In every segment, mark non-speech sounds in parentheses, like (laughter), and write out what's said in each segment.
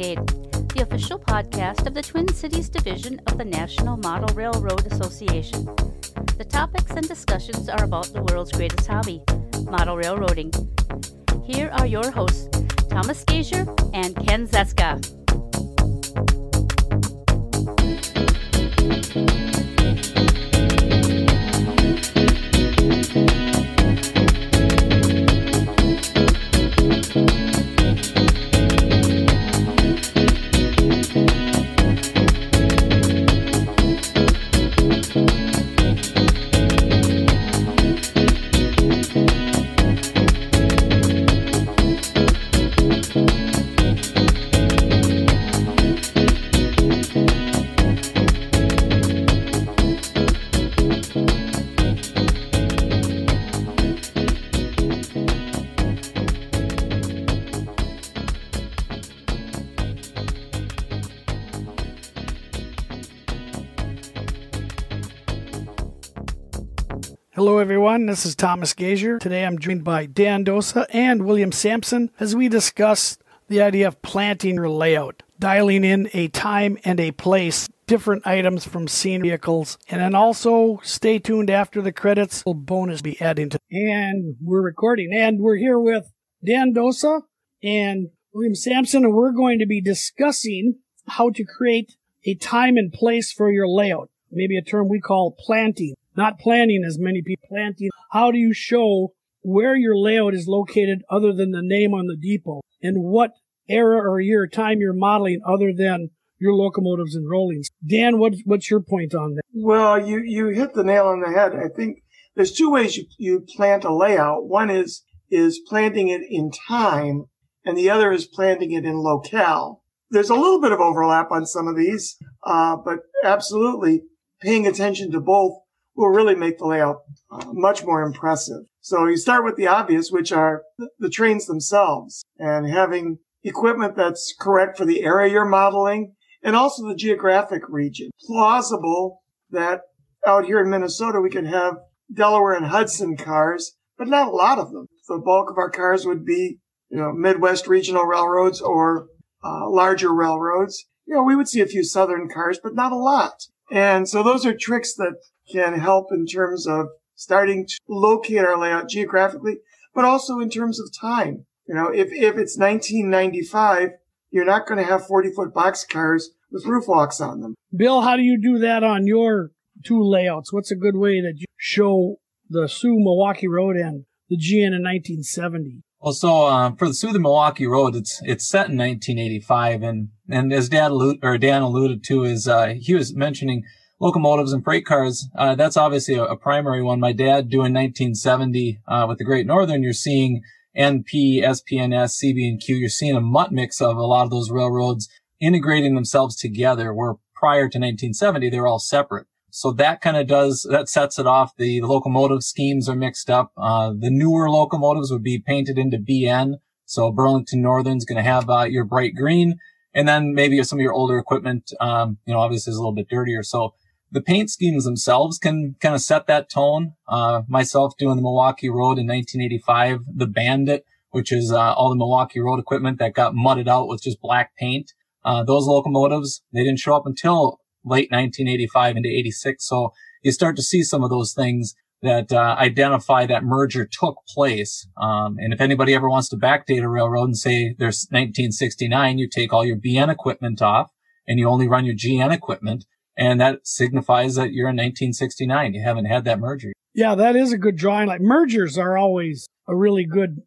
Gate, the official podcast of the Twin Cities Division of the National Model Railroad Association. The topics and discussions are about the world's greatest hobby, model railroading. Here are your hosts, Thomas Gasior and Ken Zeska. Everyone. This is Thomas Gasior. Today I'm joined by Dan Dossa and William Sampson as we discuss the idea of planting your layout, dialing in a time and a place, different items from scene vehicles, and then also stay tuned after the credits. A bonus be adding to. And we're recording, and we're here with Dan Dossa and William Sampson, and we're going to be discussing how to create a time and place for your layout. Maybe a term we call planting not planning as many people planting. How do you show where your layout is located other than the name on the depot and what era or year time you're modeling other than your locomotives and rollings. Dan, what, what's your point on that? Well, you, you hit the nail on the head. I think there's two ways you, you plant a layout. One is, is planting it in time and the other is planting it in locale. There's a little bit of overlap on some of these, uh, but absolutely paying attention to both will really make the layout uh, much more impressive. So you start with the obvious, which are the trains themselves and having equipment that's correct for the area you're modeling and also the geographic region. Plausible that out here in Minnesota, we could have Delaware and Hudson cars, but not a lot of them. The bulk of our cars would be, you know, Midwest regional railroads or uh, larger railroads. You know, we would see a few Southern cars, but not a lot. And so those are tricks that can help in terms of starting to locate our layout geographically, but also in terms of time. You know, if, if it's 1995, you're not going to have 40 foot box cars with roof walks on them. Bill, how do you do that on your two layouts? What's a good way that you show the Soo Milwaukee Road and the GN in 1970? Well, so uh, for the Soo Milwaukee Road, it's it's set in 1985, and and as Dad allude, or Dan alluded to, is uh, he was mentioning locomotives and freight cars. Uh, that's obviously a, a, primary one. My dad doing 1970 uh, with the Great Northern. You're seeing NP, SP&S, CB&Q. You're seeing a mutt mix of a lot of those railroads integrating themselves together. Where prior to 1970, they were all separate. So that kind of does, that sets it off. The, locomotive schemes are mixed up. Uh, the newer locomotives would be painted into BN. So Burlington Northern's going to have, uh, your bright green. And then maybe some of your older equipment, um, you know, obviously is a little bit dirtier. So the paint schemes themselves can kind of set that tone. Uh, myself doing the Milwaukee Road in 1985, the Bandit, which is, uh, all the Milwaukee Road equipment that got mudded out with just black paint. Uh, those locomotives, they didn't show up until late 1985 into 86. So you start to see some of those things that uh, identify that merger took place. Um, and if anybody ever wants to backdate a railroad and say there's 1969, you take all your BN equipment off and you only run your GN equipment. And that signifies that you're in 1969. You haven't had that merger. Yeah, that is a good drawing. Like mergers are always a really good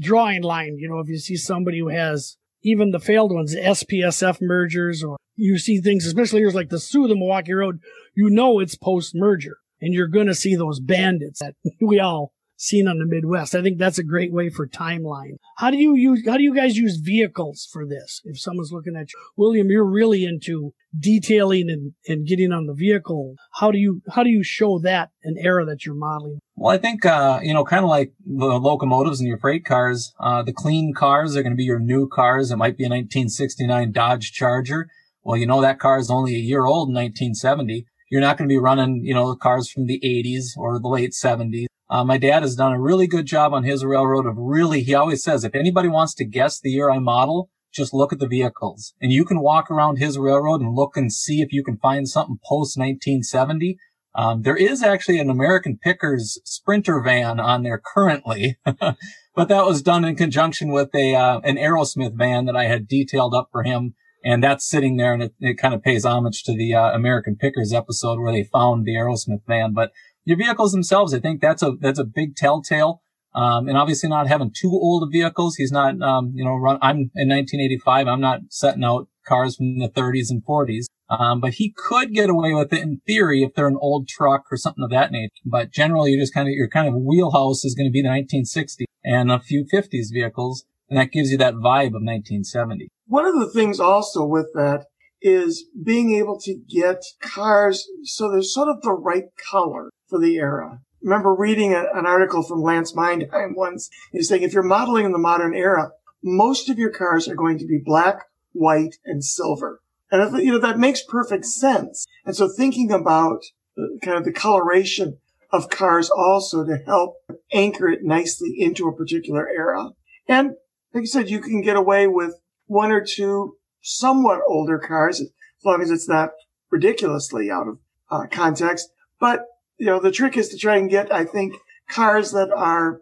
drawing line. You know, if you see somebody who has even the failed ones, SPSF mergers, or you see things, especially here's like the Soo, the Milwaukee Road, you know it's post merger and you're going to see those bandits that (laughs) we all seen on the Midwest. I think that's a great way for timeline. How do you use, how do you guys use vehicles for this? If someone's looking at you, William, you're really into detailing and, and getting on the vehicle. How do you, how do you show that an era that you're modeling? Well, I think, uh, you know, kind of like the locomotives and your freight cars, uh, the clean cars are going to be your new cars. It might be a 1969 Dodge Charger. Well, you know, that car is only a year old in 1970. You're not going to be running, you know, cars from the 80s or the late 70s. Uh, my dad has done a really good job on his railroad of really, he always says, if anybody wants to guess the year I model, just look at the vehicles. And you can walk around his railroad and look and see if you can find something post 1970. Um, there is actually an American Pickers Sprinter van on there currently, (laughs) but that was done in conjunction with a uh, an Aerosmith van that I had detailed up for him, and that's sitting there, and it, it kind of pays homage to the uh, American Pickers episode where they found the Aerosmith van. But your vehicles themselves, I think that's a that's a big telltale. Um, and obviously not having too old vehicles. He's not, um, you know, run, I'm in 1985. I'm not setting out cars from the 30s and 40s. Um, but he could get away with it in theory if they're an old truck or something of that nature. But generally, you just kind of, your kind of wheelhouse is going to be the 1960s and a few 50s vehicles. And that gives you that vibe of 1970. One of the things also with that is being able to get cars so they're sort of the right color for the era remember reading a, an article from Lance Mindheim once. He's saying if you're modeling in the modern era, most of your cars are going to be black, white, and silver. And you know that makes perfect sense. And so thinking about kind of the coloration of cars also to help anchor it nicely into a particular era. And like I said, you can get away with one or two somewhat older cars as long as it's not ridiculously out of uh, context. But you know, the trick is to try and get, I think, cars that are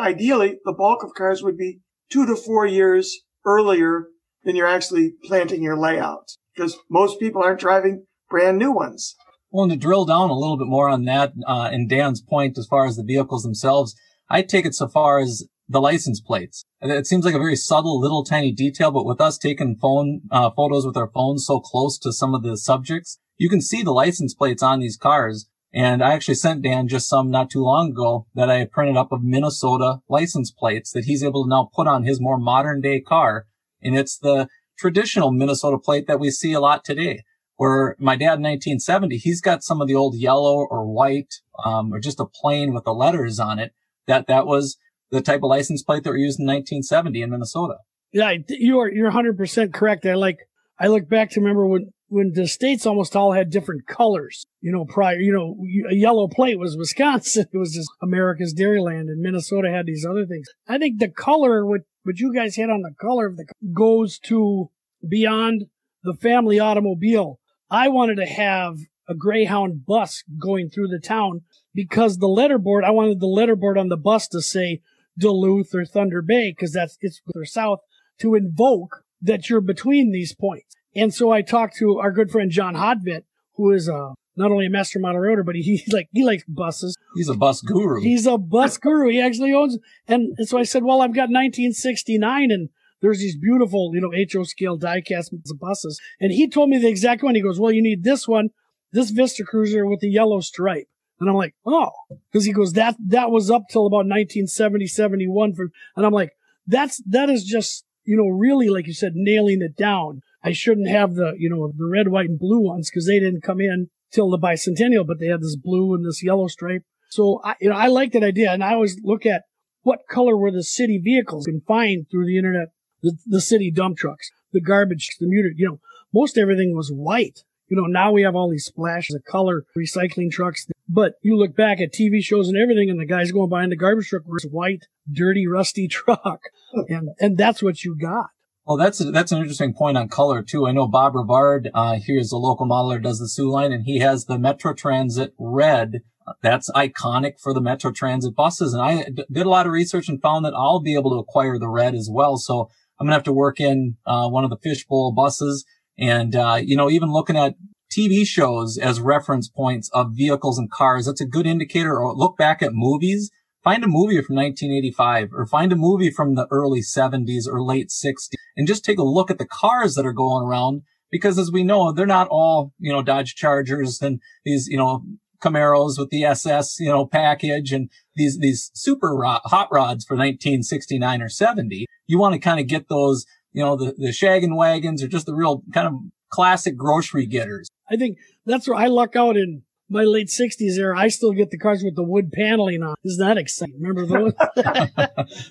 ideally the bulk of cars would be two to four years earlier than you're actually planting your layout because most people aren't driving brand new ones. Well, and to drill down a little bit more on that, uh, and Dan's point as far as the vehicles themselves, I take it so far as the license plates. It seems like a very subtle, little tiny detail, but with us taking phone uh, photos with our phones so close to some of the subjects, you can see the license plates on these cars. And I actually sent Dan just some not too long ago that I printed up of Minnesota license plates that he's able to now put on his more modern day car. And it's the traditional Minnesota plate that we see a lot today. Where my dad in 1970, he's got some of the old yellow or white, um, or just a plain with the letters on it. That, that was the type of license plate that were used in 1970 in Minnesota. Yeah, you are, you're 100% correct. I like, I look back to remember when when the states almost all had different colors. You know, prior, you know, a yellow plate was Wisconsin. (laughs) It was just America's Dairyland and Minnesota had these other things. I think the color, what, what you guys hit on the color of the, goes to beyond the family automobile. I wanted to have a Greyhound bus going through the town because the letterboard, I wanted the letterboard on the bus to say Duluth or Thunder Bay because that's, it's or south to invoke that you're between these points. And so I talked to our good friend John Hodvit, who is uh, not only a master model roader, but (laughs) he, like he likes buses. He's a bus guru. He's a bus guru. He actually owns. And, and so I said, well, I've got 1969 and there's these beautiful, you know, HO scale diecast buses. And he told me the exact one. He goes, well, you need this one, this Vista Cruiser with the yellow stripe. And I'm like, oh, because he goes, that, that was up till about 1970, 71 for, and I'm like, that's, that is just, you know, really, like you said, nailing it down. I shouldn't have the, you know, the red, white, and blue ones because they didn't come in till the bicentennial, but they had this blue and this yellow stripe. So I, you know, I like that idea. And I always look at what color were the city vehicles can find through the internet, the, the city dump trucks, the garbage, the muted, you know, most everything was white. You know, now we have all these splashes of color recycling trucks. But you look back at TV shows and everything, and the guys going behind the garbage truck was white, dirty, rusty (laughs) truck. And, and that's what you got. Well, that's that's an interesting point on color too. I know Bob Rivard uh, here is a local modeler, does the Soo line, and he has the Metro Transit red. That's iconic for the Metro Transit buses, and I d- did a lot of research and found that I'll be able to acquire the red as well. So I'm gonna have to work in uh, one of the fishbowl buses, and uh, you know, even looking at TV shows as reference points of vehicles and cars. That's a good indicator. Or look back at movies find a movie from 1985 or find a movie from the early 70s or late 60s and just take a look at the cars that are going around because as we know, they're not all, you know, Dodge Chargers and these, you know, Camaros with the SS, you know, package and these, these super hot rods for 1969 or 70. You want to kind of get those, you know, the, the shaggin' wagons or just the real kind of classic grocery getters. I think that's where I luck out in my late sixties era, I still get the cars with the wood paneling on. Isn't that exciting? Remember those? (laughs)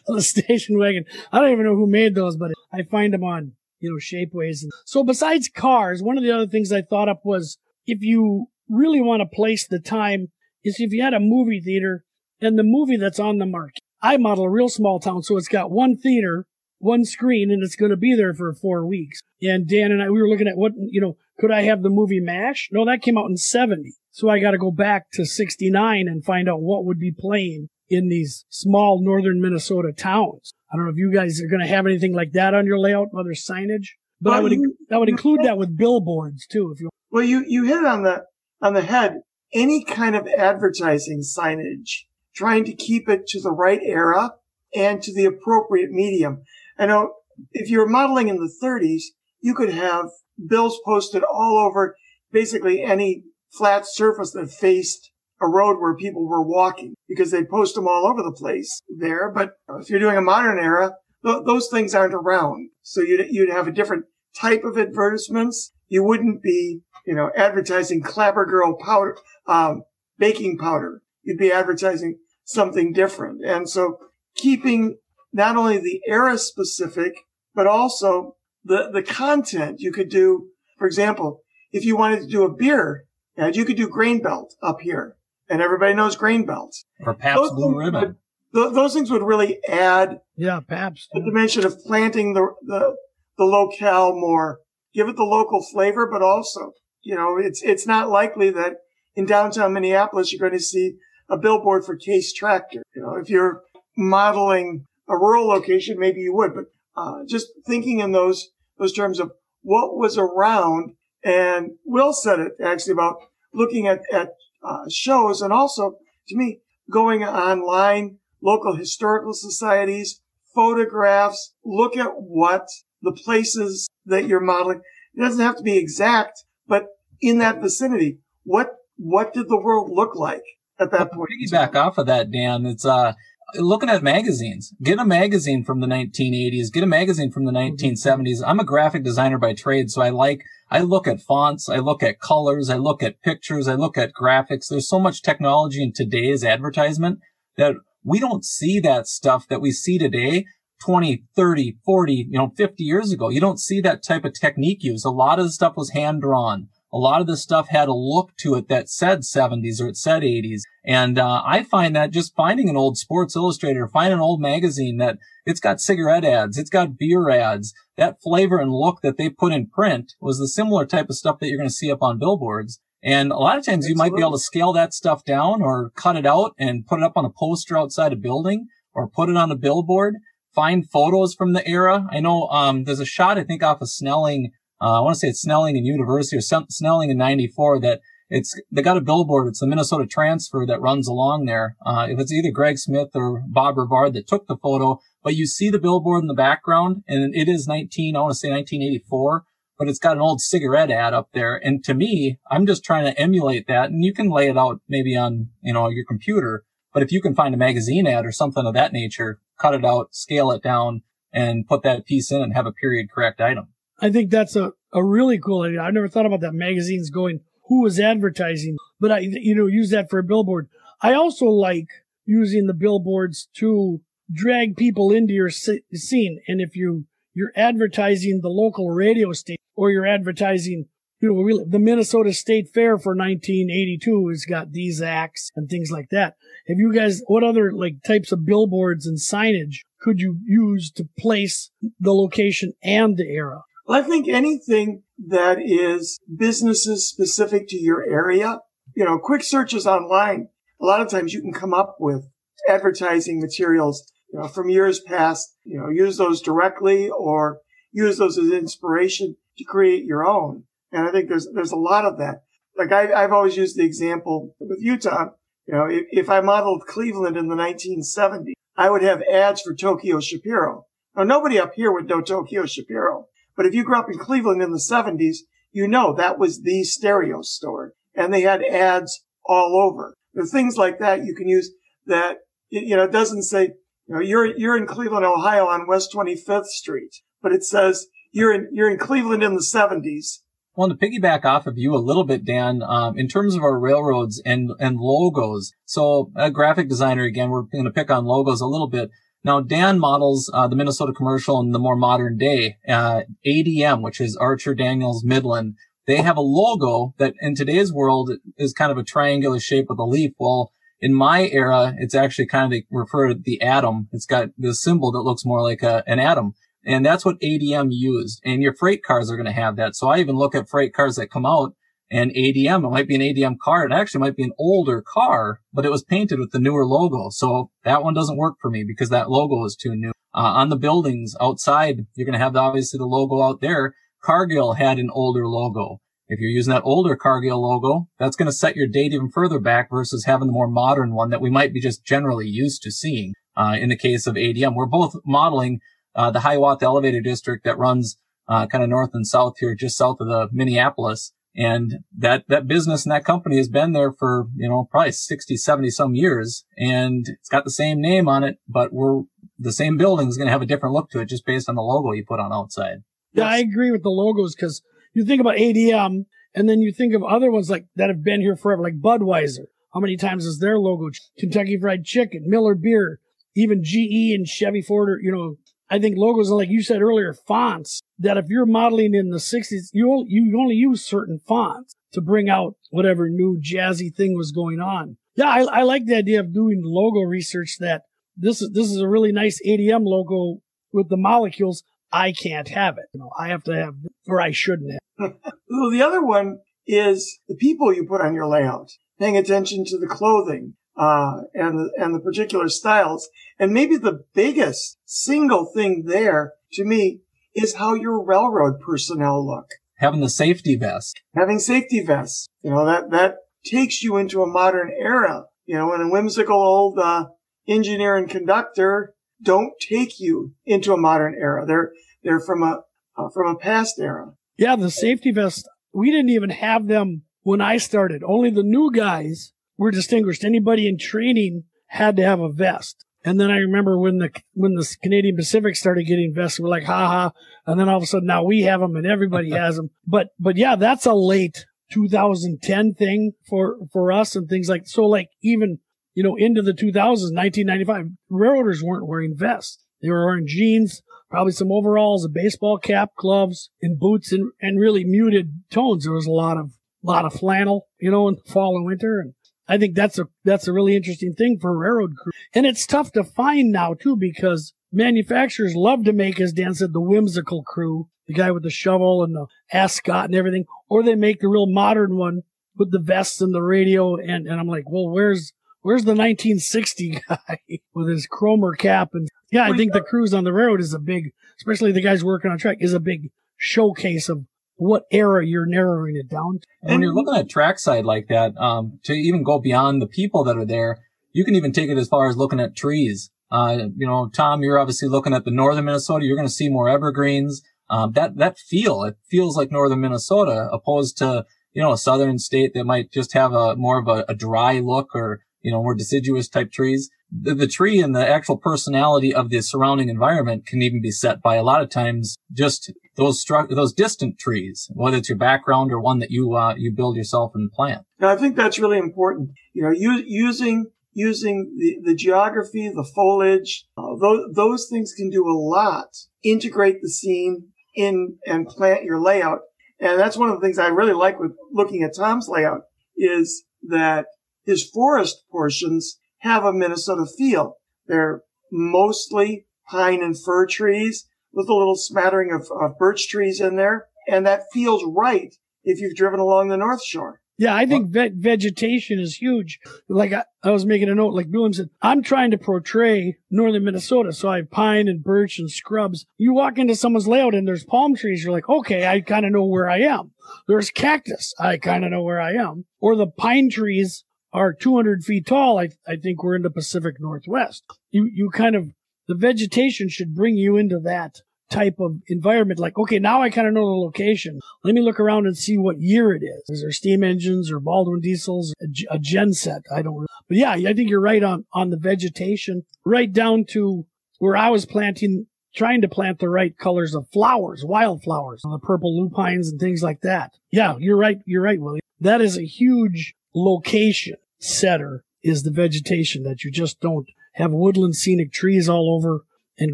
the station wagon. I don't even know who made those, but I find them on, you know, Shapeways. So besides cars, one of the other things I thought up was if you really want to place the time is if you had a movie theater and the movie that's on the market. I model a real small town, so it's got one theater one screen and it's going to be there for four weeks. And Dan and I, we were looking at what, you know, could I have the movie MASH? No, that came out in 70. So I got to go back to 69 and find out what would be playing in these small northern Minnesota towns. I don't know if you guys are going to have anything like that on your layout, other signage, but well, I would, um, you, I would include that with billboards too. If you, well, you, you hit it on the, on the head. Any kind of advertising signage, trying to keep it to the right era and to the appropriate medium. I know if you're modeling in the 30s, you could have bills posted all over basically any flat surface that faced a road where people were walking because they post them all over the place there. But if you're doing a modern era, th- those things aren't around. So you'd, you'd have a different type of advertisements. You wouldn't be, you know, advertising Clabber Girl powder, um, baking powder. You'd be advertising something different. And so keeping not only the era specific, but also the, the content you could do. For example, if you wanted to do a beer ad, you could do grain belt up here and everybody knows grain belts. Or Pabst those Blue Ribbon. Would, those things would really add yeah, Pabst. the dimension of planting the, the, the locale more, give it the local flavor, but also, you know, it's, it's not likely that in downtown Minneapolis, you're going to see a billboard for Case Tractor. You know, if you're modeling a rural location, maybe you would, but, uh, just thinking in those, those terms of what was around and Will said it actually about looking at, at uh, shows and also to me going online, local historical societies, photographs, look at what the places that you're modeling. It doesn't have to be exact, but in that vicinity, what, what did the world look like at that point? Piggyback off of that, Dan, it's, uh, looking at magazines. Get a magazine from the 1980s. Get a magazine from the mm-hmm. 1970s. I'm a graphic designer by trade, so I like I look at fonts, I look at colors, I look at pictures, I look at graphics. There's so much technology in today's advertisement that we don't see that stuff that we see today 20, 30, 40, you know, 50 years ago. You don't see that type of technique used. A lot of the stuff was hand drawn. A lot of the stuff had a look to it that said 70s or it said 80s. And uh, I find that just finding an old Sports Illustrated or find an old magazine that it's got cigarette ads, it's got beer ads, that flavor and look that they put in print was the similar type of stuff that you're going to see up on billboards. And a lot of times you might be able to scale that stuff down or cut it out and put it up on a poster outside a building or put it on a billboard. Find photos from the era. I know, um, there's a shot, I think off of Snelling. Uh, I want to say it's Snelling and University or Snelling in 94 that it's, they got a billboard. It's the Minnesota transfer that runs along there. Uh, if it's either Greg Smith or Bob Rivard that took the photo, but you see the billboard in the background and it is 19, I want to say 1984, but it's got an old cigarette ad up there. And to me, I'm just trying to emulate that and you can lay it out maybe on, you know, your computer. But if you can find a magazine ad or something of that nature, cut it out, scale it down and put that piece in and have a period correct item. I think that's a, a really cool idea. I've never thought about that magazines going, who was advertising, but I, you know, use that for a billboard. I also like using the billboards to drag people into your scene. And if you, you're advertising the local radio station or you're advertising, you know, the Minnesota State Fair for 1982 has got these acts and things like that. Have you guys, what other like types of billboards and signage could you use to place the location and the era? Well, I think anything that is businesses specific to your area, you know, quick searches online. A lot of times you can come up with advertising materials you know, from years past, you know, use those directly or use those as inspiration to create your own. And I think there's, there's a lot of that. Like I, have always used the example with Utah. You know, if, if I modeled Cleveland in the 1970s, I would have ads for Tokyo Shapiro. Now nobody up here would know Tokyo Shapiro, but if you grew up in Cleveland in the 70s, you know that was the stereo store and they had ads all over. There's things like that you can use that, you know, it doesn't say you know, you're, you're in Cleveland, Ohio on West 25th Street, but it says you're in, you're in Cleveland in the 70s. Well, to piggyback off of you a little bit, Dan, um, in terms of our railroads and, and logos. So a graphic designer, again, we're going to pick on logos a little bit. Now, Dan models uh, the Minnesota commercial in the more modern day. Uh, ADM, which is Archer Daniels Midland, they have a logo that in today's world is kind of a triangular shape with a leaf. Well, in my era, it's actually kind of refer to the atom. It's got the symbol that looks more like a, an atom. And that's what ADM used. And your freight cars are going to have that. So I even look at freight cars that come out and ADM. It might be an ADM car. It actually might be an older car, but it was painted with the newer logo. So that one doesn't work for me because that logo is too new. Uh, on the buildings outside, you're going to have the, obviously the logo out there. Cargill had an older logo. If you're using that older Cargill logo, that's going to set your date even further back versus having the more modern one that we might be just generally used to seeing. Uh, in the case of ADM, we're both modeling uh, the Hiawatha Elevator District that runs uh, kind of north and south here, just south of the Minneapolis. And that, that business and that company has been there for, you know, probably 60, 70 some years. And it's got the same name on it, but we're, the same building is going to have a different look to it just based on the logo you put on outside. Yeah, I agree with the logos because you think about ADM and then you think of other ones like that have been here forever, like Budweiser. How many times is their logo? Kentucky Fried Chicken, Miller Beer, even GE and Chevy Ford, or, you know, I think logos are like you said earlier, fonts that if you're modeling in the 60s, you only, you only use certain fonts to bring out whatever new jazzy thing was going on. Yeah, I, I like the idea of doing logo research that this is, this is a really nice ADM logo with the molecules. I can't have it. You know, I have to have, or I shouldn't have. (laughs) well, the other one is the people you put on your layout, paying attention to the clothing, uh, and and the particular styles. And maybe the biggest single thing there to me is how your railroad personnel look. Having the safety vest. Having safety vests. You know, that, that takes you into a modern era. You know, and a whimsical old, uh, engineer and conductor don't take you into a modern era. They're, they're from a, uh, from a past era. Yeah. The safety vest, we didn't even have them when I started. Only the new guys were distinguished. Anybody in training had to have a vest. And then I remember when the when the Canadian Pacific started getting vests, we're like, ha ha. And then all of a sudden now we have them and everybody (laughs) has them. But but yeah, that's a late 2010 thing for for us and things like so. Like even you know into the 2000s, 1995, railroaders weren't wearing vests. They were wearing jeans, probably some overalls, a baseball cap, gloves, and boots, and and really muted tones. There was a lot of lot of flannel, you know, in fall and winter, and I think that's a that's a really interesting thing for railroad crew. And it's tough to find now too because manufacturers love to make, as Dan said, the whimsical crew, the guy with the shovel and the ascot and everything, or they make the real modern one with the vests and the radio. And, and I'm like, well, where's where's the 1960 (laughs) guy with his Kromer cap? And yeah, I think the crews on the road is a big, especially the guys working on track, is a big showcase of what era you're narrowing it down to. And when you're looking at trackside like that, um, to even go beyond the people that are there, you can even take it as far as looking at trees. Uh, you know, Tom, you're obviously looking at the northern Minnesota. You're going to see more evergreens. Um, that, that feel, it feels like northern Minnesota opposed to, you know, a southern state that might just have a more of a, a dry look or, you know, more deciduous type trees. The, the, tree and the actual personality of the surrounding environment can even be set by a lot of times just those stru- those distant trees, whether it's your background or one that you uh, you build yourself and plant. Now, I think that's really important. You know, u- using using the, the geography, the foliage, uh, those, those things can do a lot. Integrate the scene in and plant your layout. And that's one of the things I really like with looking at Tom's layout is that his forest portions have a Minnesota feel. They're mostly pine and fir trees with a little smattering of, of birch trees in there. And that feels right if you've driven along the North Shore. Yeah, I think ve- vegetation is huge. Like I, I, was making a note, like William said, I'm trying to portray northern Minnesota. So I have pine and birch and scrubs. You walk into someone's layout and there's palm trees. You're like, okay, I kind of know where I am. There's cactus. I kind of know where I am. Or the pine trees are 200 feet tall. I, I think we're in the Pacific Northwest. You, you kind of, the vegetation should bring you into that type of environment. Like, okay, now I kind of know the location. Let me look around and see what year it is. Is there steam engines or Baldwin diesels? A, a genset? I don't know. But yeah, I think you're right on, on the vegetation, right down to where I was planting, trying to plant the right colors of flowers, wildflowers, the purple lupines and things like that. Yeah, you're right. You're right, William. That is a huge location setter is the vegetation that you just don't have woodland scenic trees all over and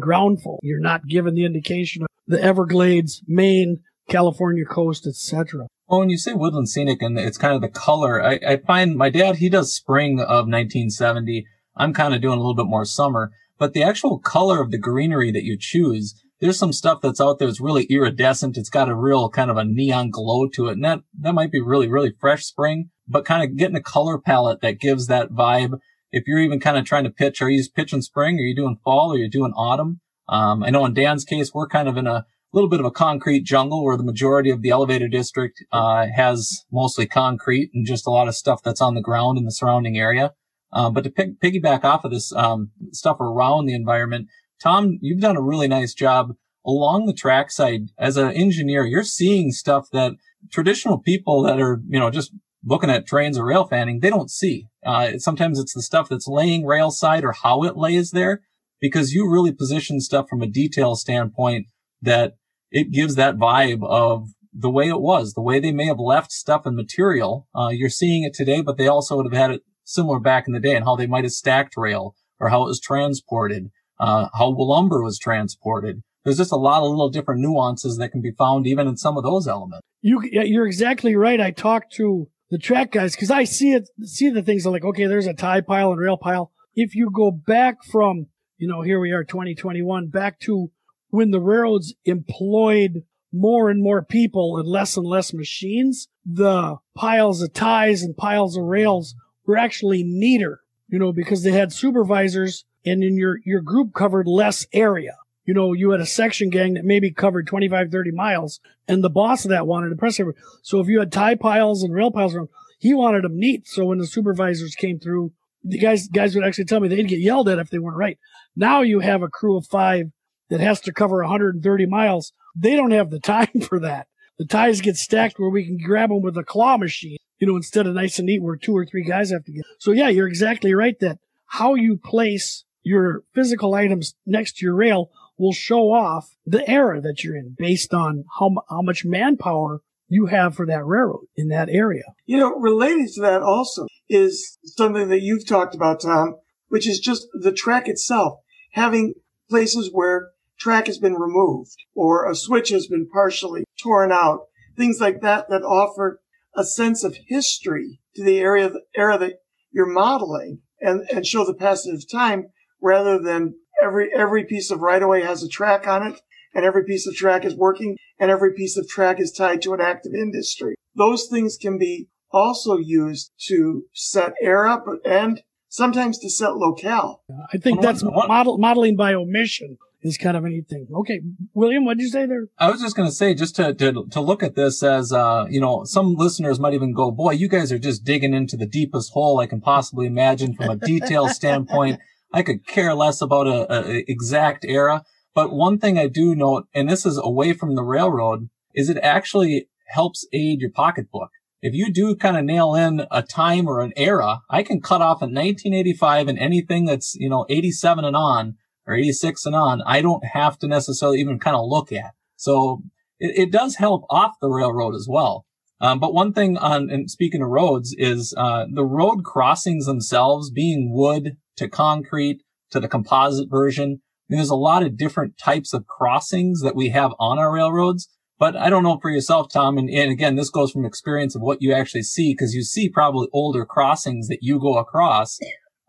groundful. You're not given the indication of the Everglades, Maine, California coast, etc. Well, when you say woodland scenic and it's kind of the color, I, I find my dad, he does spring of 1970. I'm kind of doing a little bit more summer, but the actual color of the greenery that you choose, there's some stuff that's out there that's really iridescent. It's got a real kind of a neon glow to it. And that, that might be really, really fresh spring, but kind of getting a color palette that gives that vibe. If you're even kind of trying to pitch, are you pitching spring? Are you doing fall? Are you doing autumn? Um, I know in Dan's case, we're kind of in a little bit of a concrete jungle where the majority of the elevator district, uh, has mostly concrete and just a lot of stuff that's on the ground in the surrounding area. Uh, but to pick, piggyback off of this, um, stuff around the environment, Tom, you've done a really nice job along the trackside as an engineer. You're seeing stuff that traditional people that are, you know, just looking at trains or rail fanning, they don't see. Uh, sometimes it's the stuff that's laying rail side or how it lays there because you really position stuff from a detail standpoint that it gives that vibe of the way it was, the way they may have left stuff and material. Uh, you're seeing it today, but they also would have had it similar back in the day and how they might have stacked rail or how it was transported, uh, how lumber was transported. There's just a lot of little different nuances that can be found even in some of those elements. You, you're exactly right. I talked to the track guys because I see it, see the things like, okay, there's a tie pile and rail pile. If you go back from, you know, here we are 2021 back to when the railroads employed more and more people and less and less machines, the piles of ties and piles of rails were actually neater, you know, because they had supervisors and in your, your group covered less area. You know, you had a section gang that maybe covered 25, 30 miles and the boss of that wanted to press everyone. So if you had tie piles and rail piles around, he wanted them neat. So when the supervisors came through, the guys, guys would actually tell me they'd get yelled at if they weren't right. Now you have a crew of five that has to cover 130 miles. They don't have the time (laughs) for that. The ties get stacked where we can grab them with a claw machine you know, instead of nice and neat where two or three guys have to get. So yeah, you're exactly right that how you place your physical items next to your rail will show off the era that you're in based on how, how much manpower you have for that railroad in that area. You know, related to that also is something that you've talked about, Tom, which is just the track itself, having places where track has been removed or a switch has been partially torn out, things like that that offer a sense of history to the area, the era that you're modeling and, and show the passage of time rather than every, every piece of right of way has a track on it and every piece of track is working and every piece of track is tied to an active industry. Those things can be also used to set era and sometimes to set locale. I think that's model, modeling by omission is kind of a neat thing. Okay, William, what did you say there? I was just going to say, just to, to, to look at this as, uh, you know, some listeners might even go, boy, you guys are just digging into the deepest hole I can possibly imagine from a detail (laughs) standpoint. I could care less about a, a exact era. But one thing I do note, and this is away from the railroad, is it actually helps aid your pocketbook. If you do kind of nail in a time or an era, I can cut off in 1985 and anything that's, you know, 87 and on or 86 and on, I don't have to necessarily even kind of look at. So it, it does help off the railroad as well. Um, but one thing on, and speaking of roads is, uh, the road crossings themselves being wood to concrete to the composite version. There's a lot of different types of crossings that we have on our railroads. But I don't know for yourself, Tom. And, and again, this goes from experience of what you actually see because you see probably older crossings that you go across.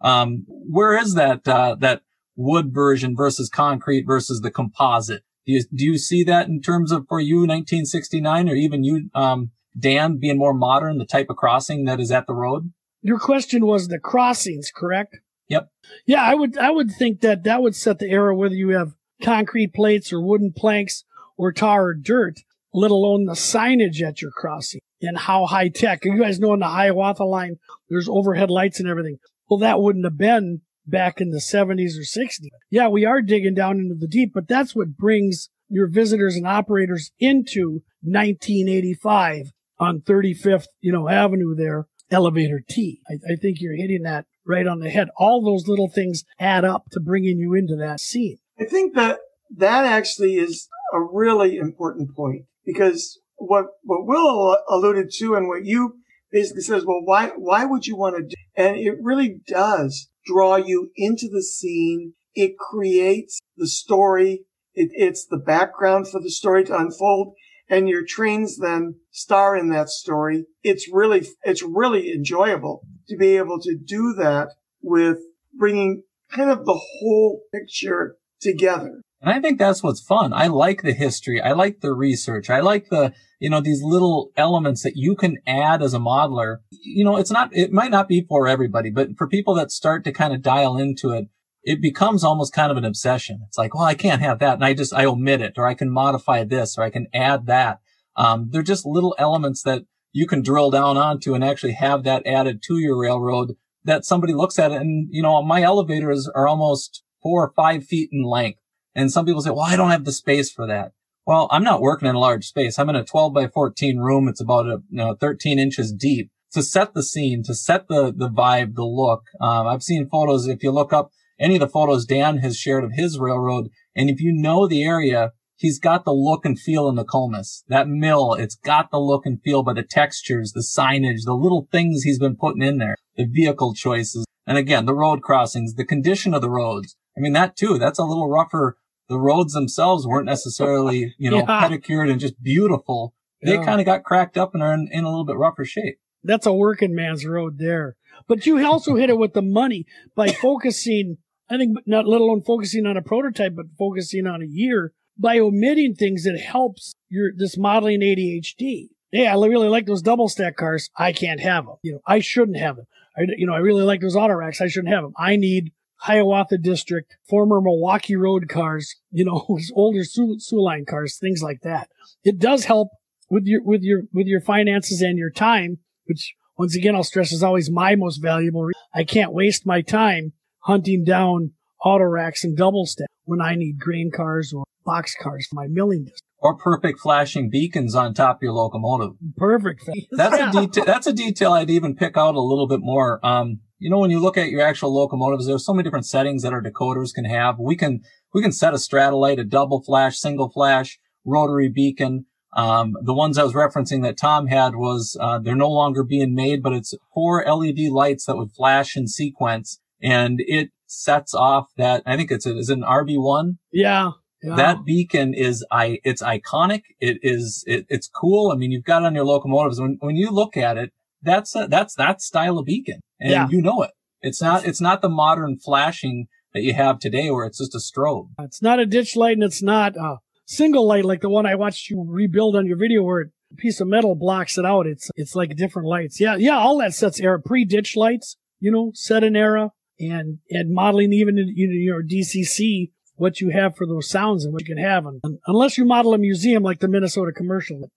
Um, where is that, uh, that wood version versus concrete versus the composite. Do you, do you see that in terms of for you 1969 or even you, um, Dan being more modern, the type of crossing that is at the road? Your question was the crossings, correct? Yep. Yeah, I would, I would think that that would set the era whether you have concrete plates or wooden planks or tar or dirt, let alone the signage at your crossing and how high tech. You guys know on the Hiawatha line, there's overhead lights and everything. Well, that wouldn't have been back in the 70s or 60s. Yeah, we are digging down into the deep, but that's what brings your visitors and operators into 1985 on 35th, you know, Avenue there, elevator T. I, I think you're hitting that right on the head. All those little things add up to bringing you into that scene. I think that that actually is a really important point because what, what Will alluded to and what you basically says, well, why, why would you want to do? And it really does draw you into the scene. It creates the story. It, it's the background for the story to unfold and your trains then star in that story. It's really, it's really enjoyable to be able to do that with bringing kind of the whole picture together. And I think that's what's fun. I like the history. I like the research. I like the, you know, these little elements that you can add as a modeler. You know, it's not, it might not be for everybody, but for people that start to kind of dial into it, it becomes almost kind of an obsession. It's like, well, I can't have that. And I just, I omit it or I can modify this or I can add that. Um, they're just little elements that you can drill down onto and actually have that added to your railroad that somebody looks at it. And, you know, my elevators are almost four or five feet in length. And some people say, well, I don't have the space for that. Well, I'm not working in a large space. I'm in a 12 by 14 room. It's about a, you know, 13 inches deep to set the scene, to set the, the vibe, the look. Um, I've seen photos. If you look up any of the photos Dan has shared of his railroad, and if you know the area, he's got the look and feel in the Comus. That mill, it's got the look and feel by the textures, the signage, the little things he's been putting in there, the vehicle choices. And again, the road crossings, the condition of the roads. I mean, that too, that's a little rougher. The roads themselves weren't necessarily, (laughs) you know, yeah. pedicured and just beautiful. They yeah. kind of got cracked up and are in, in a little bit rougher shape. That's a working man's road there. But you also hit it with the money by (laughs) focusing, I think, not let alone focusing on a prototype, but focusing on a year by omitting things that helps your this modeling ADHD. Hey, I really like those double stack cars. I can't have them. You know, I shouldn't have them. I, you know, I really like those auto racks. I shouldn't have them. I need Hiawatha District, former Milwaukee Road cars, you know, (laughs) older Soo, Soo Line cars, things like that. It does help with your, with your, with your finances and your time, which once again, I'll stress is always my most valuable. I can't waste my time hunting down auto racks and double stack when I need grain cars or box cars for my milling district. Or perfect flashing beacons on top of your locomotive. Perfect. (laughs) That's a detail. That's a detail I'd even pick out a little bit more. Um, you know, when you look at your actual locomotives, there's so many different settings that our decoders can have. We can we can set a Strata-Lite, a double flash, single flash, rotary beacon. Um, the ones I was referencing that Tom had was uh, they're no longer being made, but it's four LED lights that would flash in sequence, and it sets off that. I think it's a, is it an RB one? Yeah. Yeah. That beacon is I it's iconic. It is it, it's cool. I mean, you've got it on your locomotives. When when you look at it, that's a, that's that style of beacon, and yeah. you know it. It's not it's not the modern flashing that you have today, where it's just a strobe. It's not a ditch light, and it's not a single light like the one I watched you rebuild on your video, where a piece of metal blocks it out. It's it's like different lights. Yeah, yeah. All that sets era pre ditch lights. You know, set an era and and modeling even in you know your DCC what you have for those sounds and what you can have. And, unless you model a museum like the Minnesota commercial,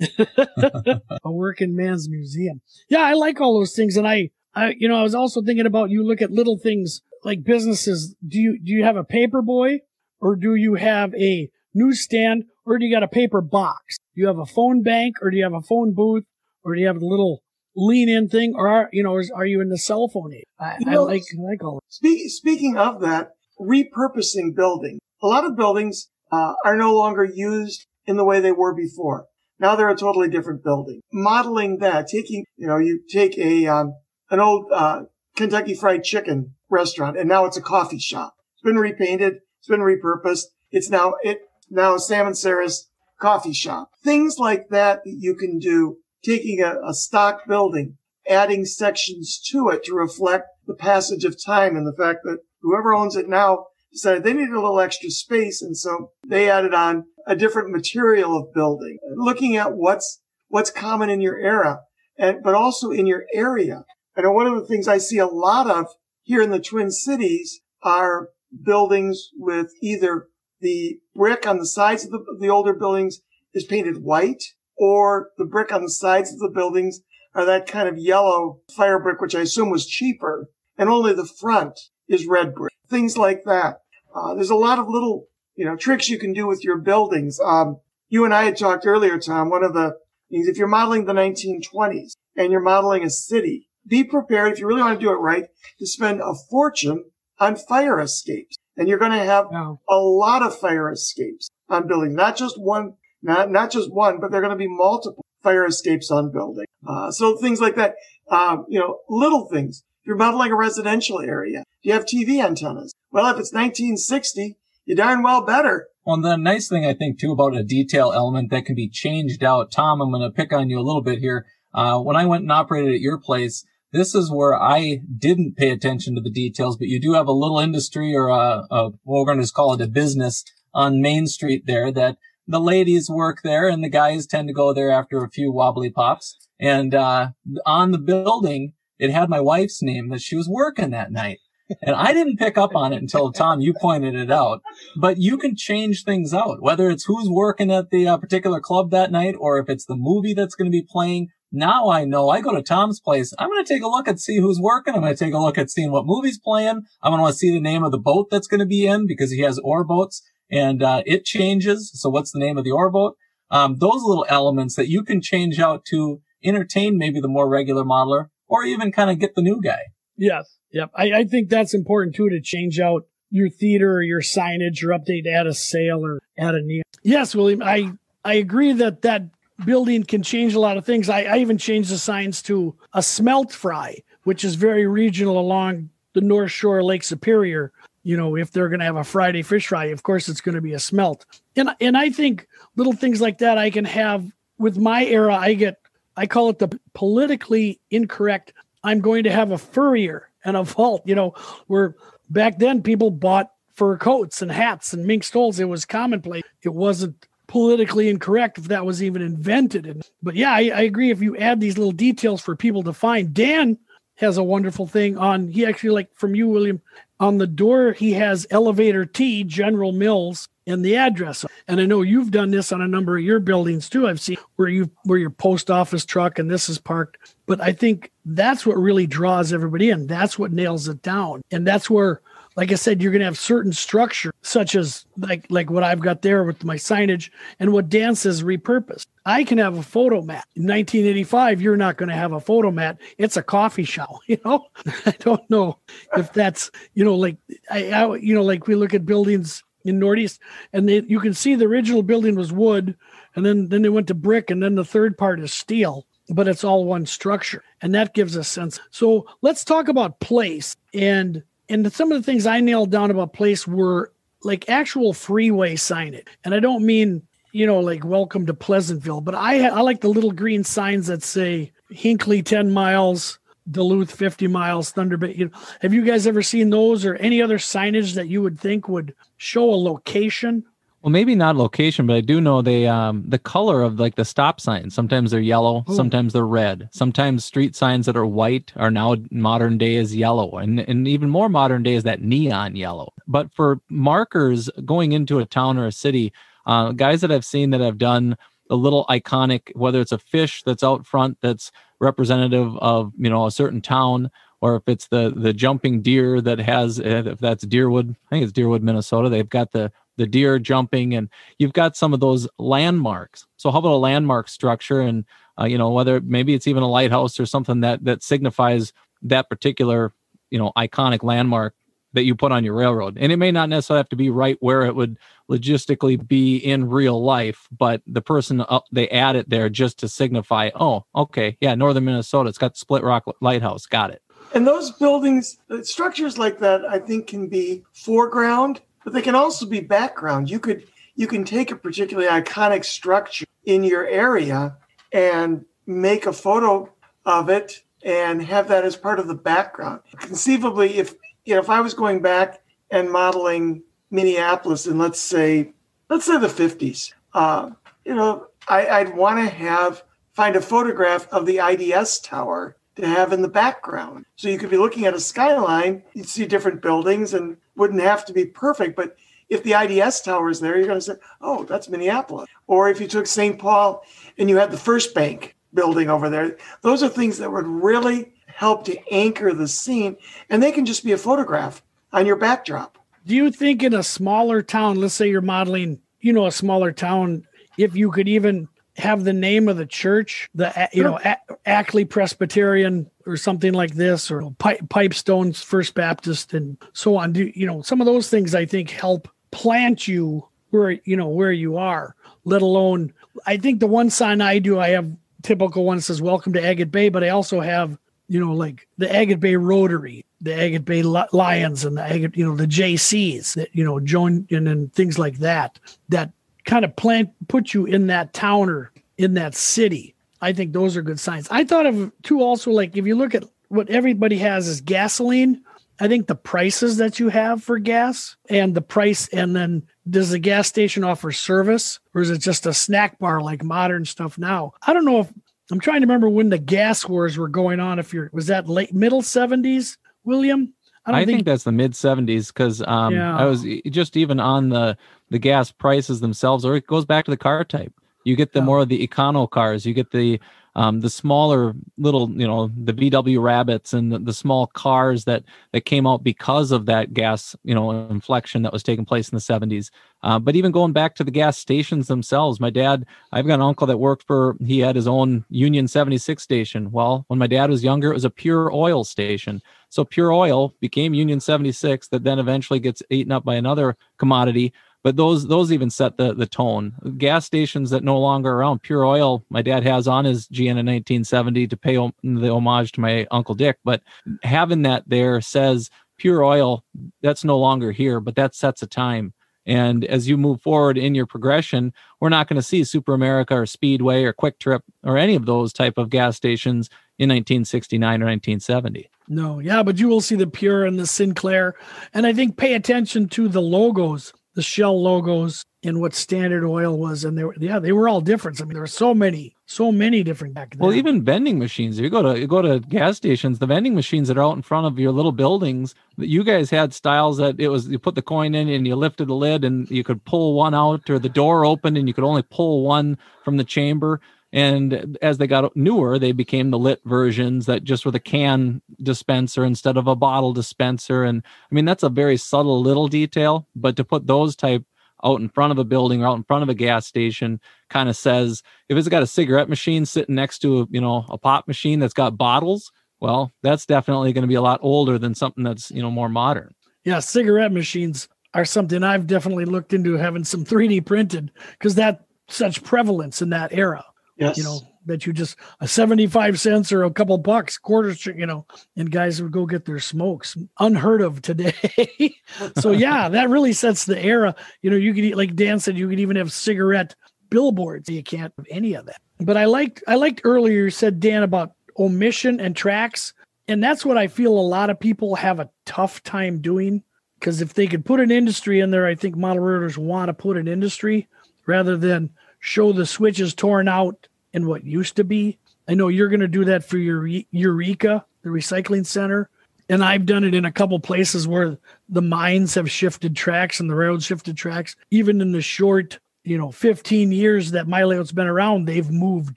a working man's museum. Yeah, I like all those things. And I, I, you know, I was also thinking about you look at little things like businesses. Do you, do you have a paper boy or do you have a newsstand or do you got a paper box? Do you have a phone bank or do you have a phone booth or do you have a little lean in thing or are, you know, are you in the cell phone age? I, you know, I like, I like all Speak, speaking of that, repurposing buildings. A lot of buildings uh, are no longer used in the way they were before. Now they're a totally different building. Modeling that, taking, you know, you take a, um, an old, uh, Kentucky Fried Chicken restaurant and now it's a coffee shop. It's been repainted. It's been repurposed. It's now, it, now Sam and Sarah's coffee shop. Things like that that you can do, taking a, a stock building, adding sections to it to reflect the passage of time and the fact that whoever owns it now decided they needed a little extra space. And so they added on a different material of building, looking at what's, what's common in your era and, but also in your area. And one of the things I see a lot of here in the Twin Cities are buildings with either the brick on the sides of the, the older buildings is painted white or the brick on the sides of the buildings are that kind of yellow fire brick, which I assume was cheaper and only the front is red brick. Things like that. Uh, there's a lot of little, you know, tricks you can do with your buildings. Um, you and I had talked earlier, Tom, one of the things, if you're modeling the 1920s and you're modeling a city, be prepared, if you really want to do it right, to spend a fortune on fire escapes. And you're going to have a lot of fire escapes on buildings, not just one, not, not just one, but they're going to be multiple fire escapes on building. Uh, so things like that, uh, you know, little things you're modeling a residential area. Do you have TV antennas? Well, if it's 1960, you darn well better. Well, the nice thing I think too about a detail element that can be changed out, Tom, I'm going to pick on you a little bit here. Uh, when I went and operated at your place, this is where I didn't pay attention to the details, but you do have a little industry or a, a what we're going to just call it a business on Main Street there that the ladies work there and the guys tend to go there after a few wobbly pops. And, uh, on the building, it had my wife's name that she was working that night. And I didn't pick up on it until Tom, you pointed it out. But you can change things out, whether it's who's working at the uh, particular club that night or if it's the movie that's going to be playing. Now I know I go to Tom's place. I'm going to take a look and see who's working. I'm going to take a look at seeing what movie's playing. I'm going to want to see the name of the boat that's going to be in because he has oar boats and uh, it changes. So what's the name of the oar boat? Um, those little elements that you can change out to entertain maybe the more regular modeler or even kind of get the new guy. Yes. Yep. I, I think that's important too to change out your theater or your signage or update, add a sale or add a neon. Yes, William. I, I agree that that building can change a lot of things. I, I even changed the signs to a smelt fry, which is very regional along the North Shore Lake Superior you know, if they're going to have a Friday fish fry, of course it's going to be a smelt. And and I think little things like that I can have with my era. I get I call it the politically incorrect. I'm going to have a furrier and a vault. You know, where back then people bought fur coats and hats and mink stoles. It was commonplace. It wasn't politically incorrect if that was even invented. And, but yeah, I, I agree. If you add these little details for people to find, Dan has a wonderful thing on. He actually like from you, William, on the door. He has elevator T, General Mills, and the address. And I know you've done this on a number of your buildings too. I've seen where you where your post office truck and this is parked. But I think that's what really draws everybody in. That's what nails it down, and that's where like I said, you're going to have certain structure, such as like like what I've got there with my signage and what Dan says repurposed. I can have a Fotomat. In 1985, you're not going to have a Fotomat. It's a coffee shop. (laughs) You know, I don't know if that's you know like I, I you know like we look at buildings in Northeast, and they, you can see the original building was wood, and then then they went to brick, and then the third part is steel but it's all one structure and that gives a sense so let's talk about place and and some of the things I nailed down about place were like actual freeway signage. And I don't mean, you know, like welcome to Pleasantville, but I I like the little green signs that say Hinckley 10 miles, Duluth 50 miles, Thunder Bay. You know, have you guys ever seen those or any other signage that you would think would show a location well, maybe not location, but I do know they um the color of like the stop signs. Sometimes they're yellow, Ooh. sometimes they're red. Sometimes street signs that are white are now modern day is yellow, and and even more modern day is that neon yellow. But for markers going into a town or a city, uh, guys that I've seen that have done a little iconic, whether it's a fish that's out front that's representative of you know a certain town, or if it's the the jumping deer that has if that's Deerwood, I think it's Deerwood, Minnesota. They've got the the deer jumping, and you've got some of those landmarks. So how about a landmark structure, and uh, you know whether maybe it's even a lighthouse or something that that signifies that particular you know iconic landmark that you put on your railroad. And it may not necessarily have to be right where it would logistically be in real life, but the person up, they add it there just to signify, oh, okay, yeah, northern Minnesota, it's got Split Rock Lighthouse, got it. And those buildings, uh, structures like that, I think can be foreground but they can also be background. You could you can take a particularly iconic structure in your area and make a photo of it and have that as part of the background. Conceivably, if you know, if I was going back and modeling Minneapolis in let's say let's say the 50s, uh, you know, I, I'd want to have find a photograph of the IDS tower to have in the background. So you could be looking at a skyline, you'd see different buildings and wouldn't have to be perfect. But if the IDS tower is there, you're going to say, oh, that's Minneapolis. Or if you took St. Paul and you had the First Bank building over there, those are things that would really help to anchor the scene. And they can just be a photograph on your backdrop. Do you think in a smaller town, let's say you're modeling, you know, a smaller town, if you could even have the name of the church, the you know Ackley Presbyterian or something like this, or Pipestones First Baptist, and so on. Do you know some of those things? I think help plant you where you know where you are. Let alone, I think the one sign I do, I have typical one says "Welcome to Agate Bay," but I also have you know like the Agate Bay Rotary, the Agate Bay Lions, and the Agate you know the JCs that you know join and, things like that that kind of plant put you in that town or in that city. I think those are good signs. I thought of two also like if you look at what everybody has is gasoline I think the prices that you have for gas and the price, and then does the gas station offer service or is it just a snack bar like modern stuff now? I don't know if I'm trying to remember when the gas wars were going on. If you're, was that late middle 70s, William? I, I think, think, that's the mid 70s because um, yeah. I was just even on the the gas prices themselves, or it goes back to the car type. You get the yeah. more of the econo cars. You get the um, the smaller little, you know, the VW Rabbits and the, the, small cars that that came out because of that gas, you know, inflection that was taking place in the 70s. Uh, but even going back to the gas stations themselves, my dad, I've got an uncle that worked for, he had his own Union 76 station. Well, when my dad was younger, it was a pure oil station. So pure oil became Union 76 that then eventually gets eaten up by another commodity but those those even set the the tone. Gas stations that no longer around. Pure Oil, my dad has on his GN in 1970 to pay the homage to my uncle Dick, but having that there says Pure Oil. That's no longer here, but that sets a time. And as you move forward in your progression, we're not going to see Super America or Speedway or Quick Trip or any of those type of gas stations in 1969 or 1970. No, yeah, but you will see the Pure and the Sinclair. And I think pay attention to the logos the Shell logos and what Standard Oil was, and they were yeah they were all different. I mean, there were so many, so many different back then. Well, even vending machines. If you go to you go to gas stations, the vending machines that are out in front of your little buildings, That you guys had styles that it was you put the coin in and you lifted the lid and you could pull one out, or the door opened and you could only pull one from the chamber. And as they got newer, they became the lit versions that just were the can dispenser instead of a bottle dispenser. And I mean, that's a very subtle little detail, but to put those type out in front of a building or out in front of a gas station kind of says if it's got a cigarette machine sitting next to a, you know a pop machine that's got bottles well that's definitely going to be a lot older than something that's you know more modern yeah cigarette machines are something i've definitely looked into having some 3d printed because that such prevalence in that era Yes. You know, that you just a 75 cents or a couple bucks, quarters, you know, and guys would go get their smokes. Unheard of today. (laughs) so yeah, that really sets the era. You know, you could eat like Dan said, you could even have cigarette billboards. You can't have any of that. But I liked I liked earlier you said Dan about omission and tracks. And that's what I feel a lot of people have a tough time doing. Because if they could put an industry in there, I think model railroaders want to put an industry rather than show the switches torn out in what used to be. I know you're going to do that for your Eureka, the recycling center. And I've done it in a couple places where the mines have shifted tracks and the railroad shifted tracks. Even in the short, you know, 15 years that my layout's been around, they've moved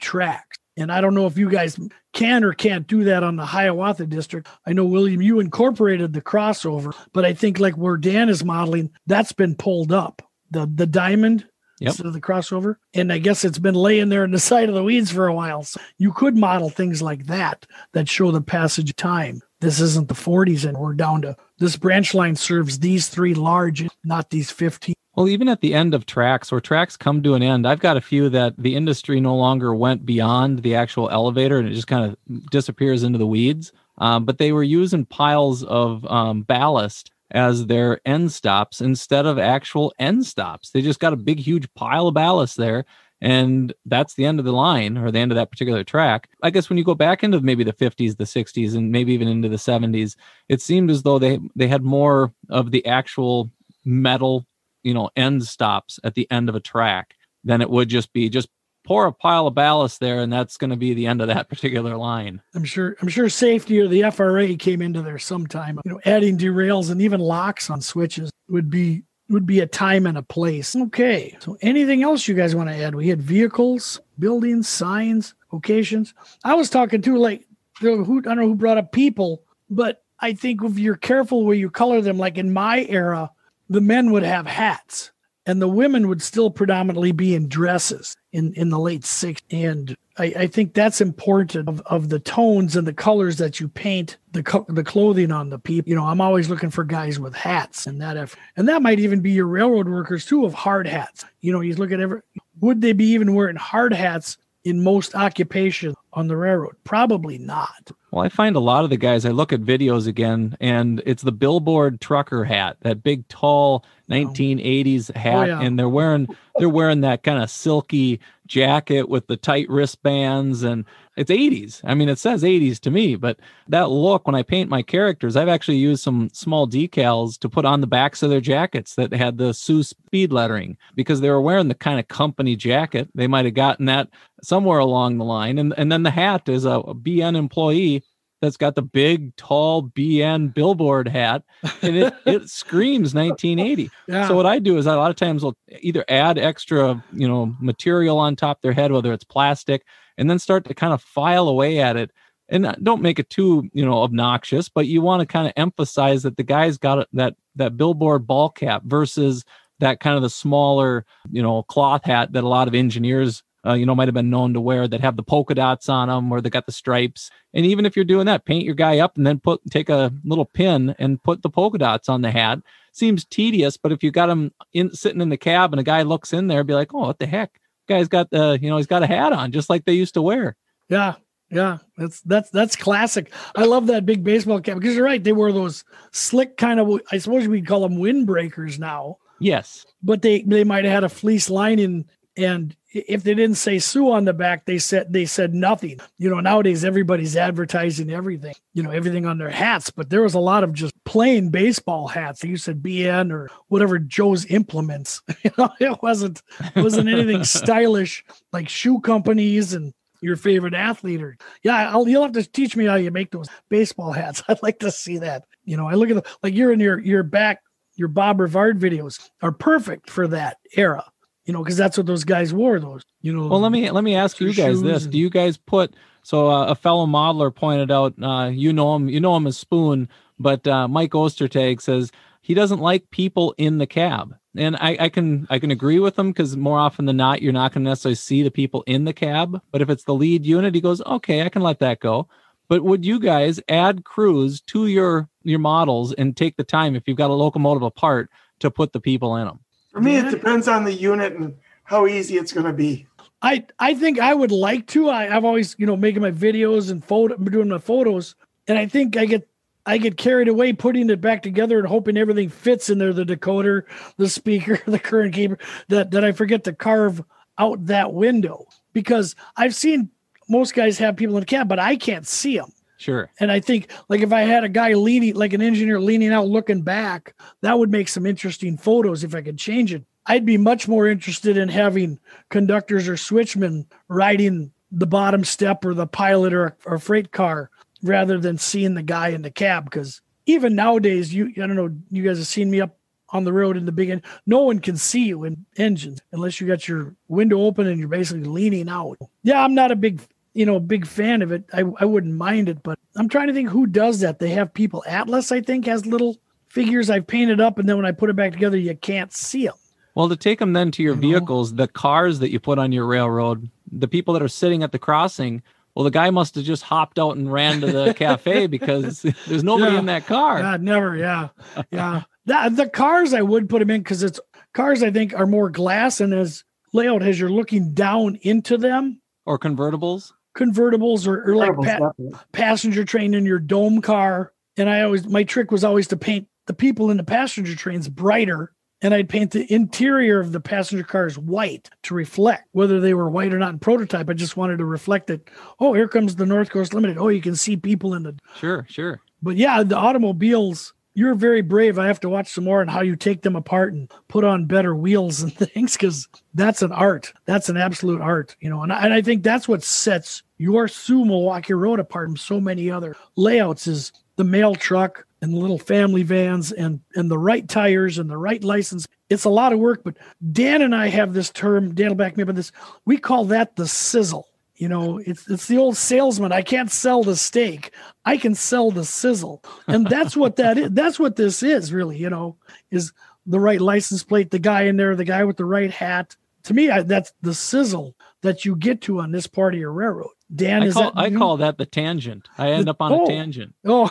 tracks. And I don't know if you guys can or can't do that on the Hiawatha district. I know, William, you incorporated the crossover, but I think like where Dan is modeling, that's been pulled up. The the diamond yep. instead of the crossover. And I guess it's been laying there in the side of the weeds for a while. So you could model things like that that show the passage of time. This isn't the 40s, and we're down to this branch line serves these three large, not these 15. Well, even at the end of tracks, where tracks come to an end, I've got a few that the industry no longer went beyond the actual elevator and it just kind of disappears into the weeds. Um, but they were using piles of um, ballast as their end stops instead of actual end stops. They just got a big, huge pile of ballast there. And that's the end of the line or the end of that particular track. I guess when you go back into maybe the 50s, the 60s, and maybe even into the 70s, it seemed as though they, they had more of the actual metal, you know, end stops at the end of a track than it would just be just pour a pile of ballast there and that's going to be the end of that (laughs) particular line. I'm sure i'm sure safety or the fra came into there sometime. You know adding derails and even locks on switches would be would be a time and a place. Okay so anything else you guys want to add? We had vehicles buildings signs locations. I was talking to like who i don't know who brought up people but i think if you're careful where you color them like in my era the men would have hats and the women would still predominantly be in dresses in, in the late 60s. And I, I think that's important of, of the tones and the colors that you paint the co- the clothing on the people. You know, I'm always looking for guys with hats and that and that might even be your railroad workers too of hard hats. You know, you look at every would they be even wearing hard hats in most occupations on the railroad? Probably not. Well, I find a lot of the guys, I look at videos again, and it's the billboard trucker hat, that big, tall 1980s hat, oh, yeah. and they're wearing they're wearing that kind of silky jacket with the tight wristbands and it's 80s. I mean, it says 80s to me, but that look when I paint my characters, I've actually used some small decals to put on the backs of their jackets that had the Soo speed lettering because they were wearing the kind of company jacket. They might have gotten that somewhere along the line. And, and then the hat is a, a BN employee that's got the big, tall BN billboard hat, and it, it (laughs) screams 1980. Yeah. So what I do is I, a lot of times will either add extra, you know, material on top their head, whether it's plastic, and then start to kind of file away at it. And uh, don't make it too, you know, obnoxious, but you want to kind of emphasize that the guy's got that that billboard ball cap versus that kind of the smaller, you know, cloth hat that a lot of engineers uh, you know, might have been known to wear that have the polka dots on them or they got the stripes. And even if you're doing that, paint your guy up and then put take a little pin and put the polka dots on the hat. Seems tedious, but if you got him in sitting in the cab and a guy looks in there, be like, oh, what the heck? Guy's got the, you know, he's got a hat on just like they used to wear. Yeah, yeah, that's that's that's classic. I love that big baseball cap because you're right. They wear those slick kind of. I suppose we call them windbreakers now. Yes, but they they might have had a fleece lining and if they didn't say Soo on the back, they said they said nothing. You know, nowadays everybody's advertising everything, you know, everything on their hats, but there was a lot of just plain baseball hats. You said BN or whatever Joe's implements. (laughs) you know, it wasn't wasn't anything (laughs) stylish like shoe companies and your favorite athlete or yeah, I'll, you'll have to teach me how you make those baseball hats. (laughs) I'd like to see that. You know, I look at the like you're in your your back your Bob Rivard videos are perfect for that era you know, because that's what those guys wore. Those, you know. Well, let me let me ask you guys this: and... Do you guys put? So uh, a fellow modeler pointed out, uh, you know him, you know him as Spoon, but uh, Mike Ostertag says he doesn't like people in the cab, and I, I can I can agree with him because more often than not, you're not going to necessarily see the people in the cab. But if it's the lead unit, he goes, okay, I can let that go. But would you guys add crews to your your models and take the time if you've got a locomotive apart to put the people in them? For me, it depends on the unit and how easy it's going to be. I I think I would like to. I, I've always you know making my videos and photo doing my photos, and I think I get I get carried away putting it back together and hoping everything fits in there, the decoder, the speaker, (laughs) the current keeper, that that I forget to carve out that window because I've seen most guys have people in the cab, but I can't see them. Sure. And I think like if I had a guy leaning like an engineer leaning out looking back, that would make some interesting photos if I could change it. I'd be much more interested in having conductors or switchmen riding the bottom step or the pilot or a freight car rather than seeing the guy in the cab because even nowadays you I don't know you guys have seen me up on the road in the beginning. no one can see you in engines unless you got your window open and you're basically leaning out yeah i'm not a big you know, a big fan of it. I, I wouldn't mind it, but I'm trying to think who does that. They have people. Atlas, I think, has little figures I've painted up, and then when I put it back together, you can't see them. Well, to take them then to your you vehicles, know? the cars that you put on your railroad, the people that are sitting at the crossing, well, the guy must have just hopped out and ran to the (laughs) cafe because (laughs) there's nobody yeah. in that car. Yeah, never. Yeah, yeah. that the cars I would put them in because it's cars I think are more glass and as layout as you're looking down into them or convertibles convertibles or, or like pa- passenger train in your dome car. And I always, my trick was always to paint the people in the passenger trains brighter. And I'd paint the interior of the passenger cars white to reflect whether they were white or not in prototype. I just wanted to reflect that. Oh, here comes the North Coast Limited. Oh, you can see people in the. Sure, sure. But yeah, the automobiles you're very brave. I have to watch some more on how you take them apart and put on better wheels and (laughs) things because that's an art. That's an absolute art, you know. And I, and I think that's what sets your Soo Milwaukee Road apart from so many other layouts is the mail truck and the little family vans and and the right tires and the right license. It's a lot of work, but Dan and I have this term. Dan will back me up on this. We call that the sizzle you know, it's it's the old salesman. I can't sell the steak. I can sell the sizzle. And that's what that is. That's what this is really, you know, is the right license plate, the guy in there, the guy with the right hat. To me, I, that's the sizzle that you get to on this part of your railroad. Dan, I is call, that, I call that the tangent. I end up on oh, a tangent. Oh,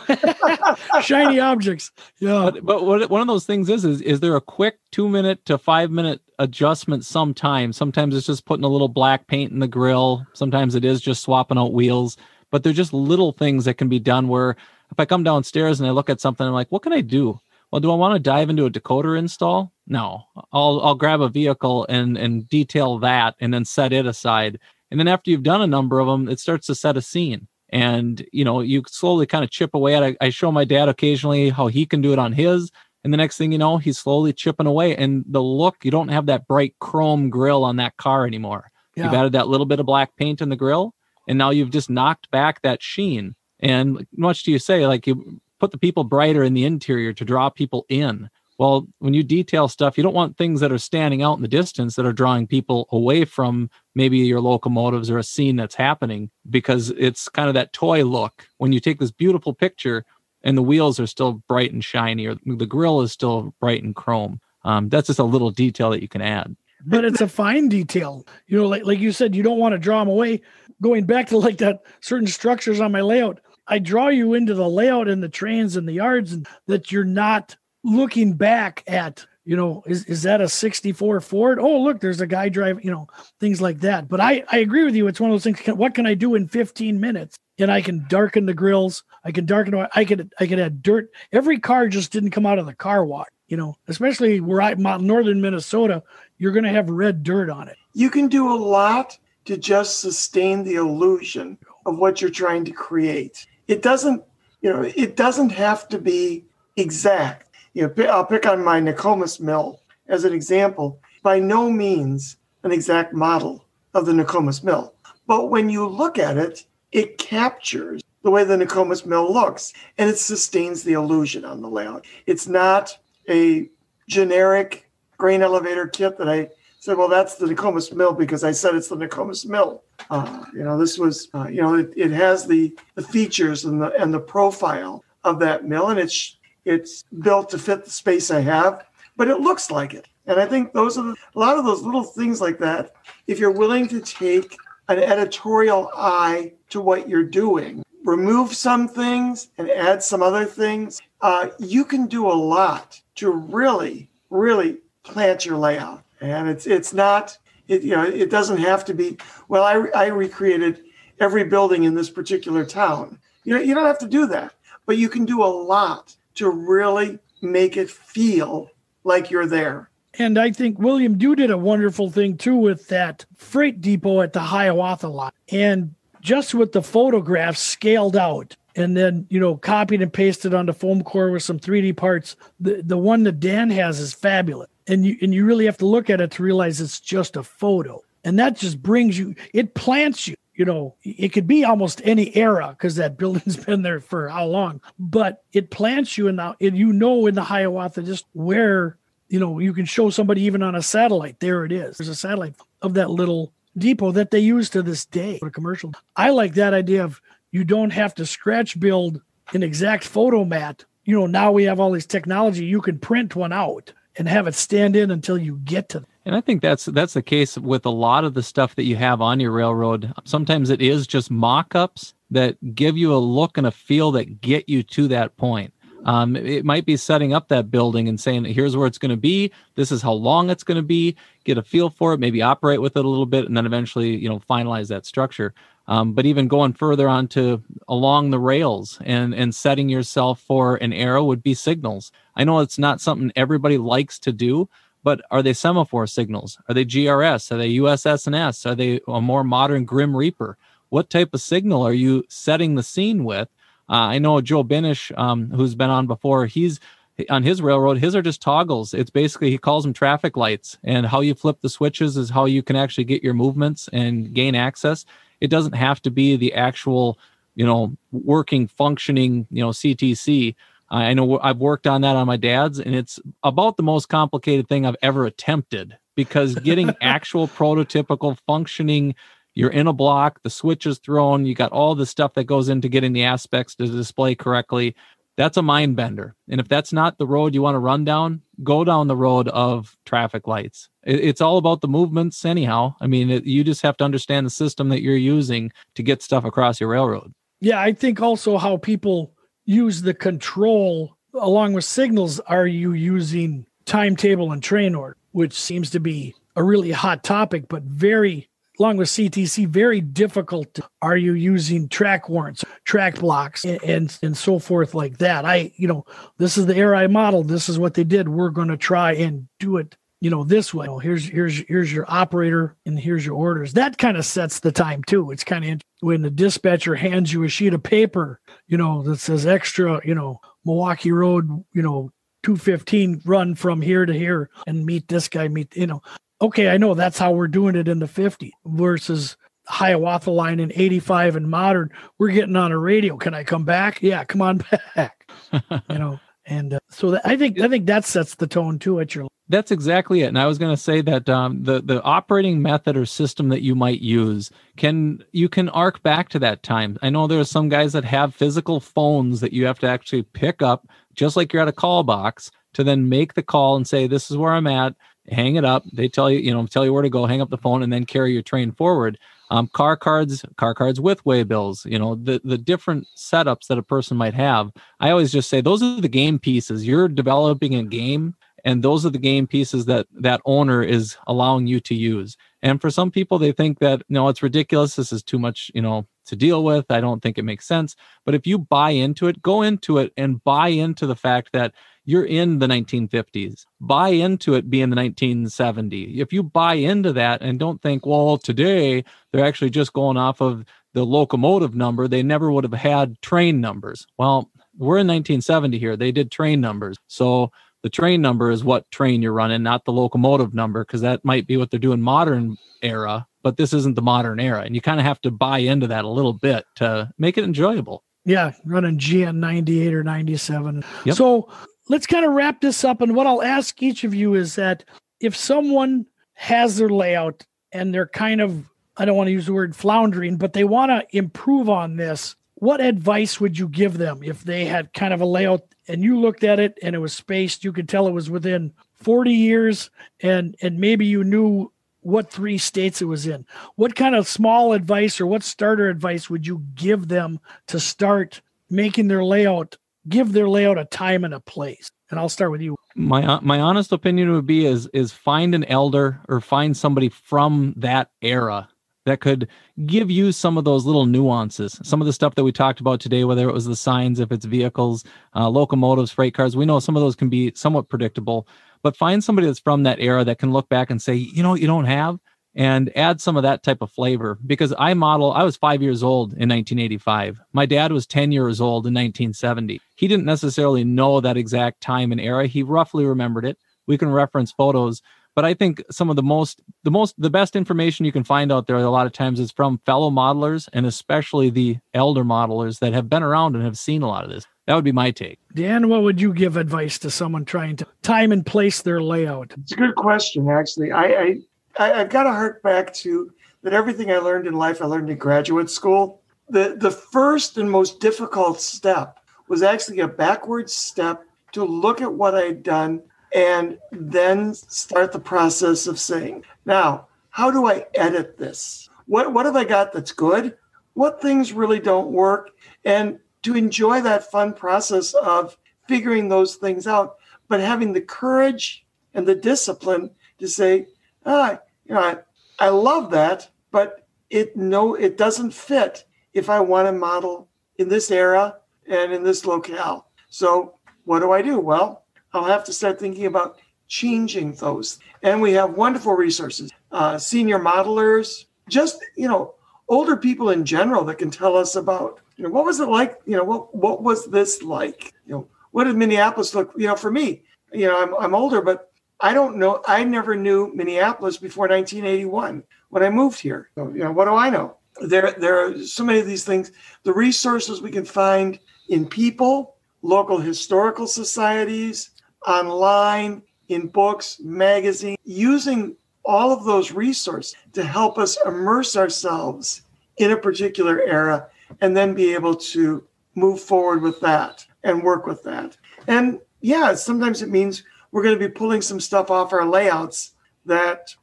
(laughs) shiny objects. Yeah. But, but what one of those things is, is is there a quick two minute to five minute adjustment? Sometimes, sometimes it's just putting a little black paint in the grill. Sometimes it is just swapping out wheels. But they're just little things that can be done. Where if I come downstairs and I look at something, I'm like, what can I do? Well, do I want to dive into a decoder install? No, I'll I'll grab a vehicle and and detail that and then set it aside. And then after you've done a number of them, it starts to set a scene. And you know, you slowly kind of chip away at it. I show my dad occasionally how he can do it on his. And the next thing you know, he's slowly chipping away. And the look, you don't have that bright chrome grill on that car anymore. Yeah. You've added that little bit of black paint in the grill, and now you've just knocked back that sheen. And much do you say, like you put the people brighter in the interior to draw people in. Well, when you detail stuff, you don't want things that are standing out in the distance that are drawing people away from maybe your locomotives or a scene that's happening because it's kind of that toy look. When you take this beautiful picture and the wheels are still bright and shiny or the grill is still bright and chrome, um, that's just a little detail that you can add but it's a fine detail. You know, like like you said, you don't want to draw them away. Going back to like that certain structures on my layout, I draw you into the layout and the trains and the yards, and that you're not looking back at. You know, is is that a '64 Ford? Oh, look, there's a guy driving. You know, things like that. But I I agree with you. It's one of those things. Can, what can I do in 15 minutes? And I can darken the grills. I can darken. I could I could add dirt. Every car just didn't come out of the car wash you know, especially where i'm northern Minnesota, you're going to have red dirt on it. You can do a lot to just sustain the illusion of what you're trying to create. It doesn't, you know, it doesn't have to be exact. You know, I'll pick on my Nokomis mill as an example. By no means an exact model of the Nokomis mill, but when you look at it, it captures the way the Nokomis mill looks, and it sustains the illusion on the layout. It's not a generic grain elevator kit that I said, well, that's the Nokomis mill because I said it's the Nokomis mill. Uh, you know, this was, uh, you know, it, it has the, the features and the and the profile of that mill, and it's it's built to fit the space I have, but it looks like it. And I think those are the, a lot of those little things like that. If you're willing to take an editorial eye to what you're doing, remove some things and add some other things, uh, you can do a lot to really, really plant your layout. And it's it's not it you know it doesn't have to be well. I I recreated every building in this particular town. You know you don't have to do that, but you can do a lot to really make it feel like you're there. And I think William, you did a wonderful thing too with that freight depot at the Hiawatha lot, and just with the photographs scaled out and then you know copied and pasted onto foam core with some 3D parts. The the one that Dan has is fabulous, and you and you really have to look at it to realize it's just a photo, and that just brings you. It plants you. You know, it could be almost any era because that (laughs) building's been there for how long, but it plants you in the. And you know in the Hiawatha just where you know you can show somebody even on a satellite. There it is. There's a satellite of that little depot that they use to this day. For a commercial. I like that idea of you don't have to scratch build an exact Fotomat. You know, now we have all this technology. You can print one out and have it stand in until you get to them. And I think that's that's the case with a lot of the stuff that you have on your railroad. Sometimes it is just mock-ups that give you a look and a feel that get you to that point. Um, it might be setting up that building and saying, here's where it's going to be. This is how long it's going to be. Get a feel for it, maybe operate with it a little bit, and then eventually, you know, finalize that structure. Um, but even going further onto along the rails and and setting yourself for an arrow would be signals. I know it's not something everybody likes to do, but are they semaphore signals? Are they GRS? Are they USS&S? Are they a more modern Grim Reaper? What type of signal are you setting the scene with? Uh, I know Joe Binish, um, who's been on before. He's on his railroad. His are just toggles. It's basically he calls them traffic lights, and how you flip the switches is how you can actually get your movements and gain access it doesn't have to be the actual you know working functioning you know ctc i know i've worked on that on my dad's and it's about the most complicated thing i've ever attempted because getting (laughs) actual prototypical functioning you're in a block the switch is thrown you got all the stuff that goes into getting the aspects to display correctly that's a mind bender. And if that's not the road you want to run down, go down the road of traffic lights. It's all about the movements, anyhow. I mean, it, you just have to understand the system that you're using to get stuff across your railroad. Yeah, I think also how people use the control along with signals. Are you using timetable and train order, which seems to be a really hot topic, but very along with CTC, very difficult. Are you using track warrants, track blocks, and, and, and so forth like that? I, you know, this is the air I modeled. This is what they did. We're going to try and do it, you know, this way. Well, here's here's here's your operator, and here's your orders. That kind of sets the time too. It's kind of when the dispatcher hands you a sheet of paper, you know, that says extra, you know, Milwaukee Road, you know, 215 run from here to here and meet this guy meet you know okay, I know that's how we're doing it in the 50 versus Hiawatha line in 85 and modern. We're getting on a radio. Can I come back? Yeah, come on (laughs) back. you know, and uh, so that, I think I think that sets the tone too at your. That's exactly it. And I was going to say that um, the the operating method or system that you might use can you can arc back to that time. I know there are some guys that have physical phones that you have to actually pick up, just like you're at a call box, to then make the call and say, "This is where I'm at." hang it up. They tell you, you know, tell you where to go, hang up the phone, and then carry your train forward. Um, car cards, car cards with waybills, you know, the the different setups that a person might have. I always just say those are the game pieces. You're developing a game, and those are the game pieces that that owner is allowing you to use. And for some people, they think that no, it's ridiculous. This is too much, you know, to deal with. I don't think it makes sense. But if you buy into it, go into it and buy into the fact that you're in the 1950s. Buy into it being the 1970s If you buy into that and don't think, well, today they're actually just going off of the locomotive number, they never would have had train numbers. Well, we're in 1970 here. They did train numbers. So the train number is what train you're running, not the locomotive number, because that might be what they're doing modern era, but this isn't the modern era. And you kind of have to buy into that a little bit to make it enjoyable. Yeah, running GN 98 or 97. Yep. So let's kind of wrap this up. And what I'll ask each of you is that if someone has their layout and they're kind of, I don't want to use the word floundering, but they want to improve on this, what advice would you give them if they had kind of a layout and you looked at it and it was spaced? You could tell it was within 40 years and and maybe you knew what three states it was in. What kind of small advice or what starter advice would you give them to start making their layout give their layout a time and a place. And I'll start with you. My my honest opinion would be is is find an elder or find somebody from that era that could give you some of those little nuances, some of the stuff that we talked about today, whether it was the signs, if it's vehicles, uh, locomotives, freight cars. We know some of those can be somewhat predictable, but find somebody that's from that era that can look back and say, you know, you don't have and add some of that type of flavor because I model, I was five years old in 1985. My dad was 10 years old in 1970. He didn't necessarily know that exact time and era. He roughly remembered it. We can reference photos, but I think some of the most, the most, the best information you can find out there a lot of times is from fellow modelers and especially the elder modelers that have been around and have seen a lot of this. That would be my take. Dan, what would you give advice to someone trying to time and place their layout? It's a good question, actually. I, I I, have got to hark back to that everything I learned in life, I learned in graduate school. The, the first and most difficult step was actually a backwards step to look at what I'd done and then start the process of saying, now, how do I edit this? What, what have I got that's good? What things really don't work? And to enjoy that fun process of figuring those things out, but having the courage and the discipline to say, ah, you know, I, I love that, but it no, it doesn't fit if I want to model in this era and in this locale. So what do I do? Well, I'll have to start thinking about changing those. And we have wonderful resources, uh, senior modelers, just you know, older people in general that can tell us about you know what was it like. You know, what what was this like? You know, what did Minneapolis look? You know, for me, you know, I'm I'm older, but I don't know. I never knew Minneapolis before 1981 when I moved here. So, you know, what do I know? There, there are so many of these things. The resources we can find in people, local historical societies, online, in books, magazines, using all of those resources to help us immerse ourselves in a particular era and then be able to move forward with that and work with that. And yeah, sometimes it means we're going to be pulling some stuff off our layouts that,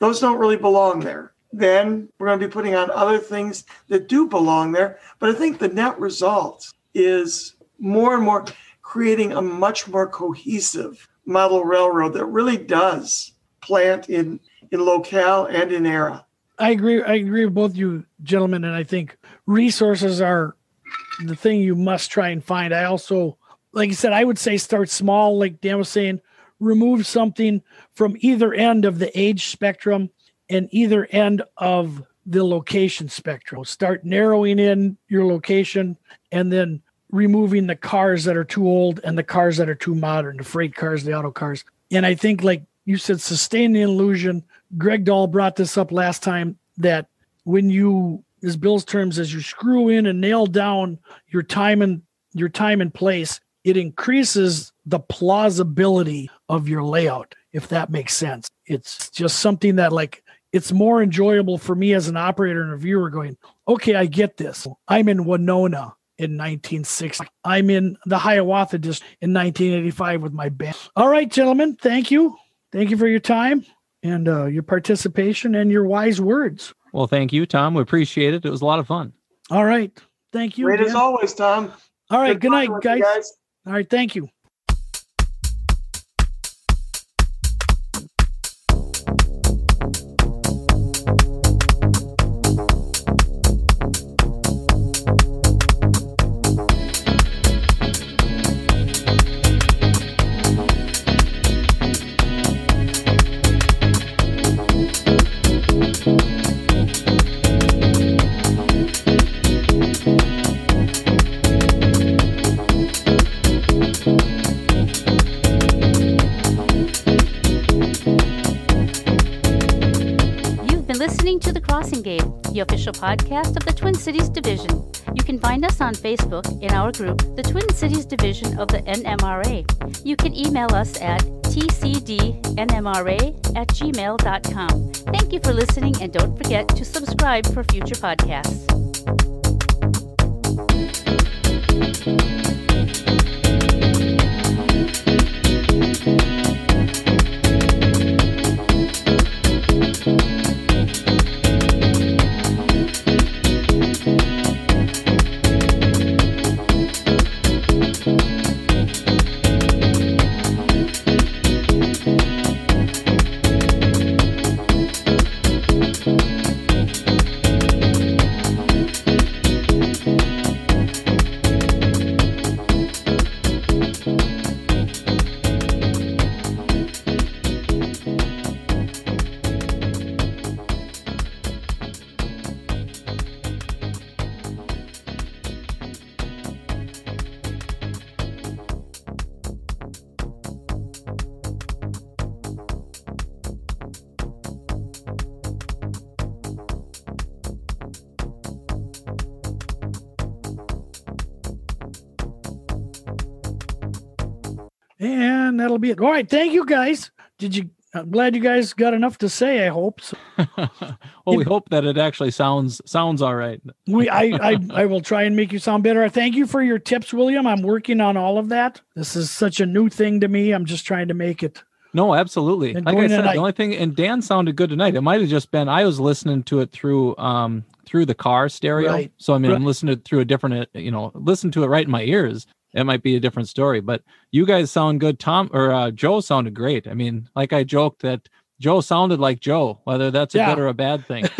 those don't really belong there. Then we're going to be putting on other things that do belong there. But I think the net result is more and more creating a much more cohesive model railroad that really does plant in, in locale and in era. I agree. I agree with both you gentlemen, and I think resources are the thing you must try and find. I also, like you said, I would say start small. Like Dan was saying, remove something from either end of the age spectrum and either end of the location spectrum. Start narrowing in your location and then removing the cars that are too old and the cars that are too modern, the freight cars, the auto cars. And I think, like you said, sustain the illusion. Greg Dahl brought this up last time that when you, as Bill's terms, as you screw in and nail down your time and your time and place, it increases the plausibility of your layout, if that makes sense. It's just something that like it's more enjoyable for me as an operator and a viewer going, okay, I get this. I'm in Winona in 1960. I'm in the Hiawatha district in 1985 with my band. All right, gentlemen, thank you. Thank you for your time and uh, your participation and your wise words. Well, thank you, Tom. We appreciate it. It was a lot of fun. All right. Thank you. Great again. as always, Tom. All right. Good, night, talking with you guys. All right. Thank you. Official podcast of the Twin Cities Division. You can find us on Facebook in our group, the Twin Cities Division of the NMRA. You can email us at tcdnmra at gmail.com. Thank you for listening and don't forget to subscribe for future podcasts. And that'll be it. All right. Thank you guys. Did you? I'm glad you guys got enough to say. I hope. So (laughs) well, we hope that it actually sounds sounds all right. we, I, I, I will try and make you sound better. I thank you for your tips, William. I'm working on all of that. This is such a new thing to me. I'm just trying to make it. No, absolutely. And Like I said, tonight- the only thing, and Dan sounded good tonight. It might have just been I was listening to it through um through the car stereo. Right. So I mean, I'm listening to it through a different, you know, listen to it right in my ears. It might be a different story, but you guys sound good. Tom or uh, Joe sounded great. I mean, like I joked that Joe sounded like Joe, whether that's a Yeah. good or a bad thing. (laughs)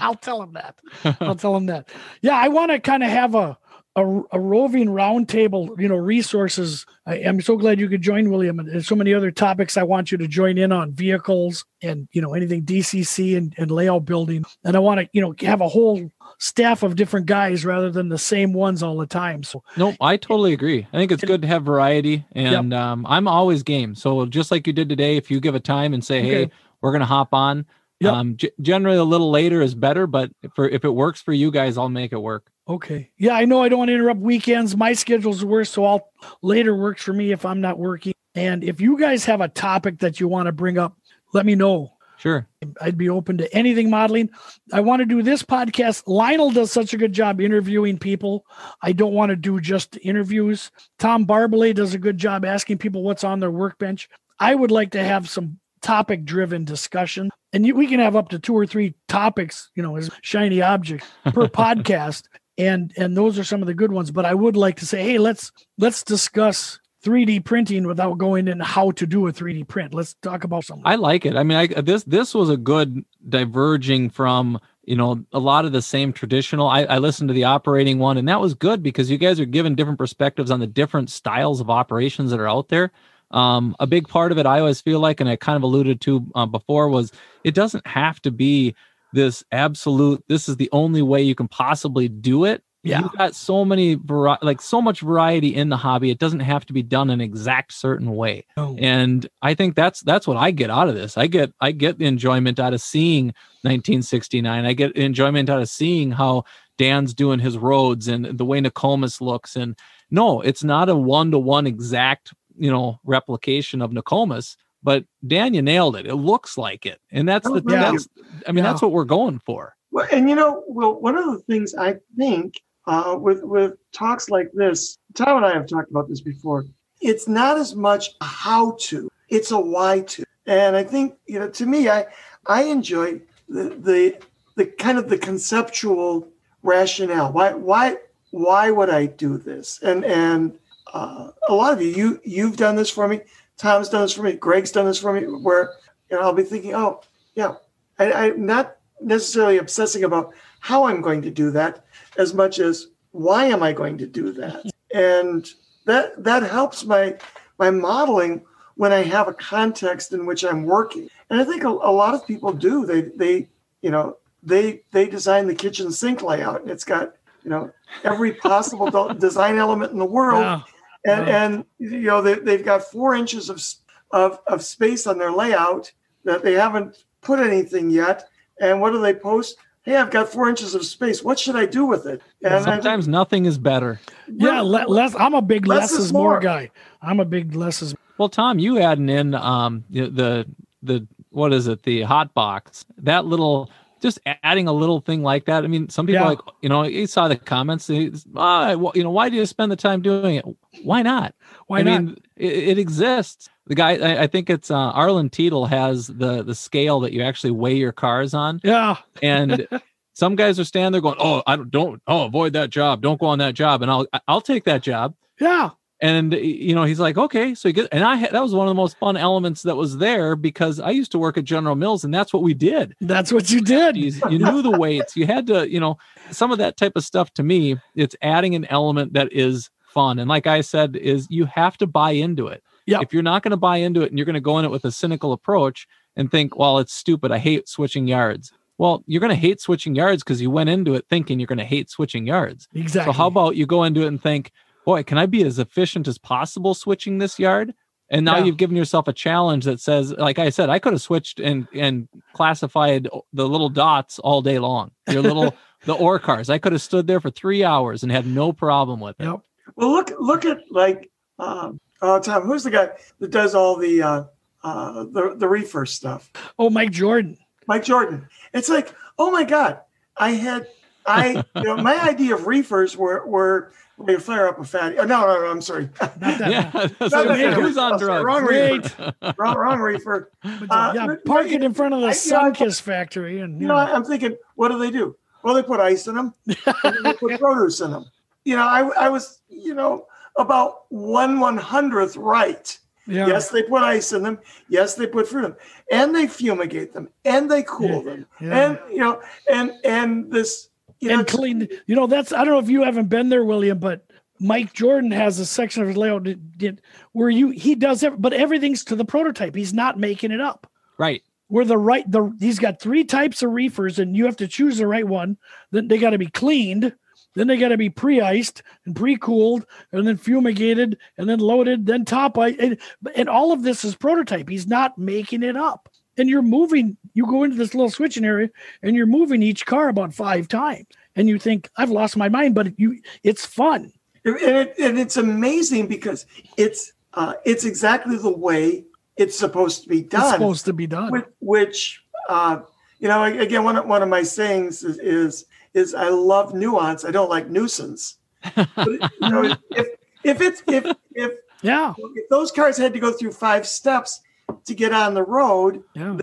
I'll tell him that. I'll tell him that. Yeah, I want to kind of have a, a a roving roundtable, you know, resources. I am so glad you could join, William. And there's so many other topics I want you to join in on vehicles and you know anything DCC and, and layout building. And I want to you know have a whole staff of different guys rather than the same ones all the time. So Nope, I totally agree. I think it's good to have variety, and um, I'm always game. So just like you did today, if you give a time and say, "Hey, we're gonna hop on," Yep. um, g- generally a little later is better. But for if it works for you guys, I'll make it work. okay, yeah, I know I don't want to interrupt weekends. My schedule's worse, so I'll later works for me if I'm not working. And if you guys have a topic that you want to bring up, let me know. Sure. I'd be open to anything modeling. I want to do this podcast. Lionel does such a good job interviewing people. I don't want to do just interviews. Tom Barbalay does a good job asking people what's on their workbench. I would like to have some topic driven discussion and you, we can have up to two or three topics you know as shiny objects per (laughs) podcast and and those are some of the good ones but i would like to say hey let's let's discuss 3D printing without going in how to do a 3D print. Let's talk about something. I like it. I mean, I, this this was a good diverging from you know a lot of the same traditional. I, I listened to the operating one, and that was good because you guys are giving different perspectives on the different styles of operations that are out there. Um, a big part of it, I always feel like, and I kind of alluded to uh, before, was it doesn't have to be this absolute. This is the only way you can possibly do it Yeah. you've got so many like so much variety in the hobby it doesn't have to be done an exact certain way. No. and i think that's that's what i get out of this. I get i get the enjoyment out of seeing 1969 i get enjoyment out of seeing how dan's doing his roads and the way nokomis looks. And no it's not a one-to-one exact you know replication of nokomis but dan you nailed it. It looks like it. And that's Oh, the thank that's i mean Yeah. that's what we're going for. Well, and you know, well, one of the things I think uh, with with talks like this, Tom and I have talked about this before. It's not as much a how to; it's a why to. And I think you know, to me, I I enjoy the the the kind of the conceptual rationale. Why why why would I do this? And and uh, a lot of you you you've done this for me. Tom's done this for me. Greg's done this for me. Where you know I'll be thinking, oh yeah, I, I'm not necessarily obsessing about how I'm going to do that as much as why am I going to do that? And that that helps my my modeling when I have a context in which I'm working. And I think a, a lot of people do. They they you know they they design the kitchen sink layout and it's got you know every possible (laughs) design element in the world Yeah. and Yeah. and you know they, they've got four inches of, of of space on their layout that they haven't put anything yet and what do they post hey i've got four inches of space what should i do with it and I think- sometimes nothing is better Yeah, le- less. I'm a big less, Less is is more more. guy. I'm a big less is. Well, Tom, you adding in um the the, the what is it the hot box that little just adding a little thing like that. I mean, some people Yeah. like you know you saw the comments. Ah, you know, why do you spend the time doing it? Why not? Why I not? mean, it, it exists. The guy, I, I think it's uh, Arlen Teetle has the the scale that you actually weigh your cars on, yeah, and (laughs) some guys are standing there going, "Oh, I don't, don't, oh, avoid that job, don't go on that job," and I'll I'll take that job yeah. And you know he's like okay. So he get and i had that was one of the most fun elements that was there because i used to work at general mills and that's what we did. That's what you did. you, you knew the weights. You had to you know some of that type of stuff to me it's adding an element that is fun. And like i said is you have to buy into it. Yeah if you're not going to buy into it and you're going to go in it with a cynical approach and think well it's stupid. I hate switching yards. Well you're going to hate switching yards because you went into it thinking you're going to hate switching yards. Exactly. so how about you go into it and think, boy, can I be as efficient as possible switching this yard? And now Yeah. you've given yourself a challenge that says, like I said, I could have switched and and classified the little dots all day long. Your little (laughs) the ore cars. I could have stood there for three hours and had no problem with it. Yep. well look look at like um oh tom who's the guy that does all the uh uh the, the reefer stuff Oh, Mike Jordan. Mike Jordan. It's like, oh my God, I had, I, you know, my idea of reefers were, were where you fire up a fatty. Oh, no, no, no, I'm sorry. Not that. Yeah, (laughs) Not what I'm who's on (laughs) drugs? wrong Great. reefer. wrong, wrong reefer. But Uh, yeah, but- park but- it in front of the I- you know, I- Sunkist factory, and You you know, know, I'm thinking, what do they do? Well, they put ice in them. and they put produce in them. You know, I, I was, you know, about one one hundredth right. yeah, Yes, they put ice in them. Yes, they put fruit in them, and they fumigate them, and they cool them, yeah. and you know, and and this, you know, and clean. You know, that's I don't know if you haven't been there, William, but Mike Jordan has a section of his layout that did, where you he does it, but everything's to the prototype. He's not making it up. Right. Where the right the he's got three types of reefers, and you have to choose the right one. Then they got to be cleaned. Then they got to be pre-iced and pre-cooled, and then fumigated, and then loaded, then top ice, and, and all of this is prototype. He's not making it up. And you're moving. You go into this little switching area, and you're moving each car about five times, and you think I've lost my mind, but you, it's fun. and, it, and it's amazing because it's uh, it's exactly the way it's supposed to be It's done. supposed to be done. which, which uh, you know, again, one of, one of my sayings is, is is I love nuance. I don't like nuisance. But you know, (laughs) if if it's if if yeah, if those cars had to go through five steps to get on the road, yeah.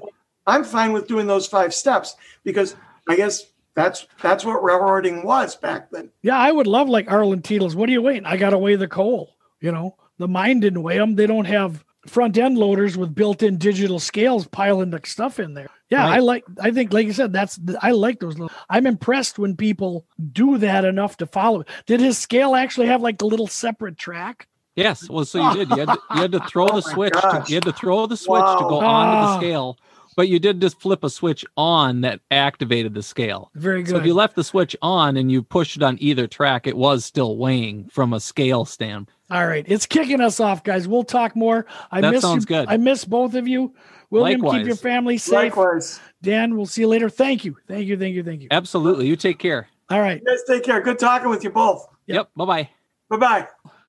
I'm fine with doing those five steps because I guess that's that's what railroading was back then. Yeah, I would love like Arlen Teetles. What are you waiting? I got to weigh the coal. You know, the mine didn't weigh them. They don't have front end loaders with built-in digital scales piling the stuff in there. Yeah, Right. I like. I think, like you said, that's. I like those. Little, I'm impressed when people do that enough to follow. Did his scale actually have like a little separate track? Yes. Well, so you did. You had to, you had to (laughs) throw Oh the switch. To, you had to throw the switch to go onto Ah. the scale, but you did just flip a switch on that activated the scale. Very good. So if you left the switch on and you pushed it on either track, it was still weighing from a scale stand. All right, it's kicking us off, guys. We'll talk more. I That miss sounds you. good. I miss both of you. William, keep your family safe. Likewise. Dan, we'll see you later. Thank you. Thank you. Thank you. Thank you. Absolutely. You take care. All right. You guys take care. Good talking with you both. Yep. Yep. Bye bye. Bye bye.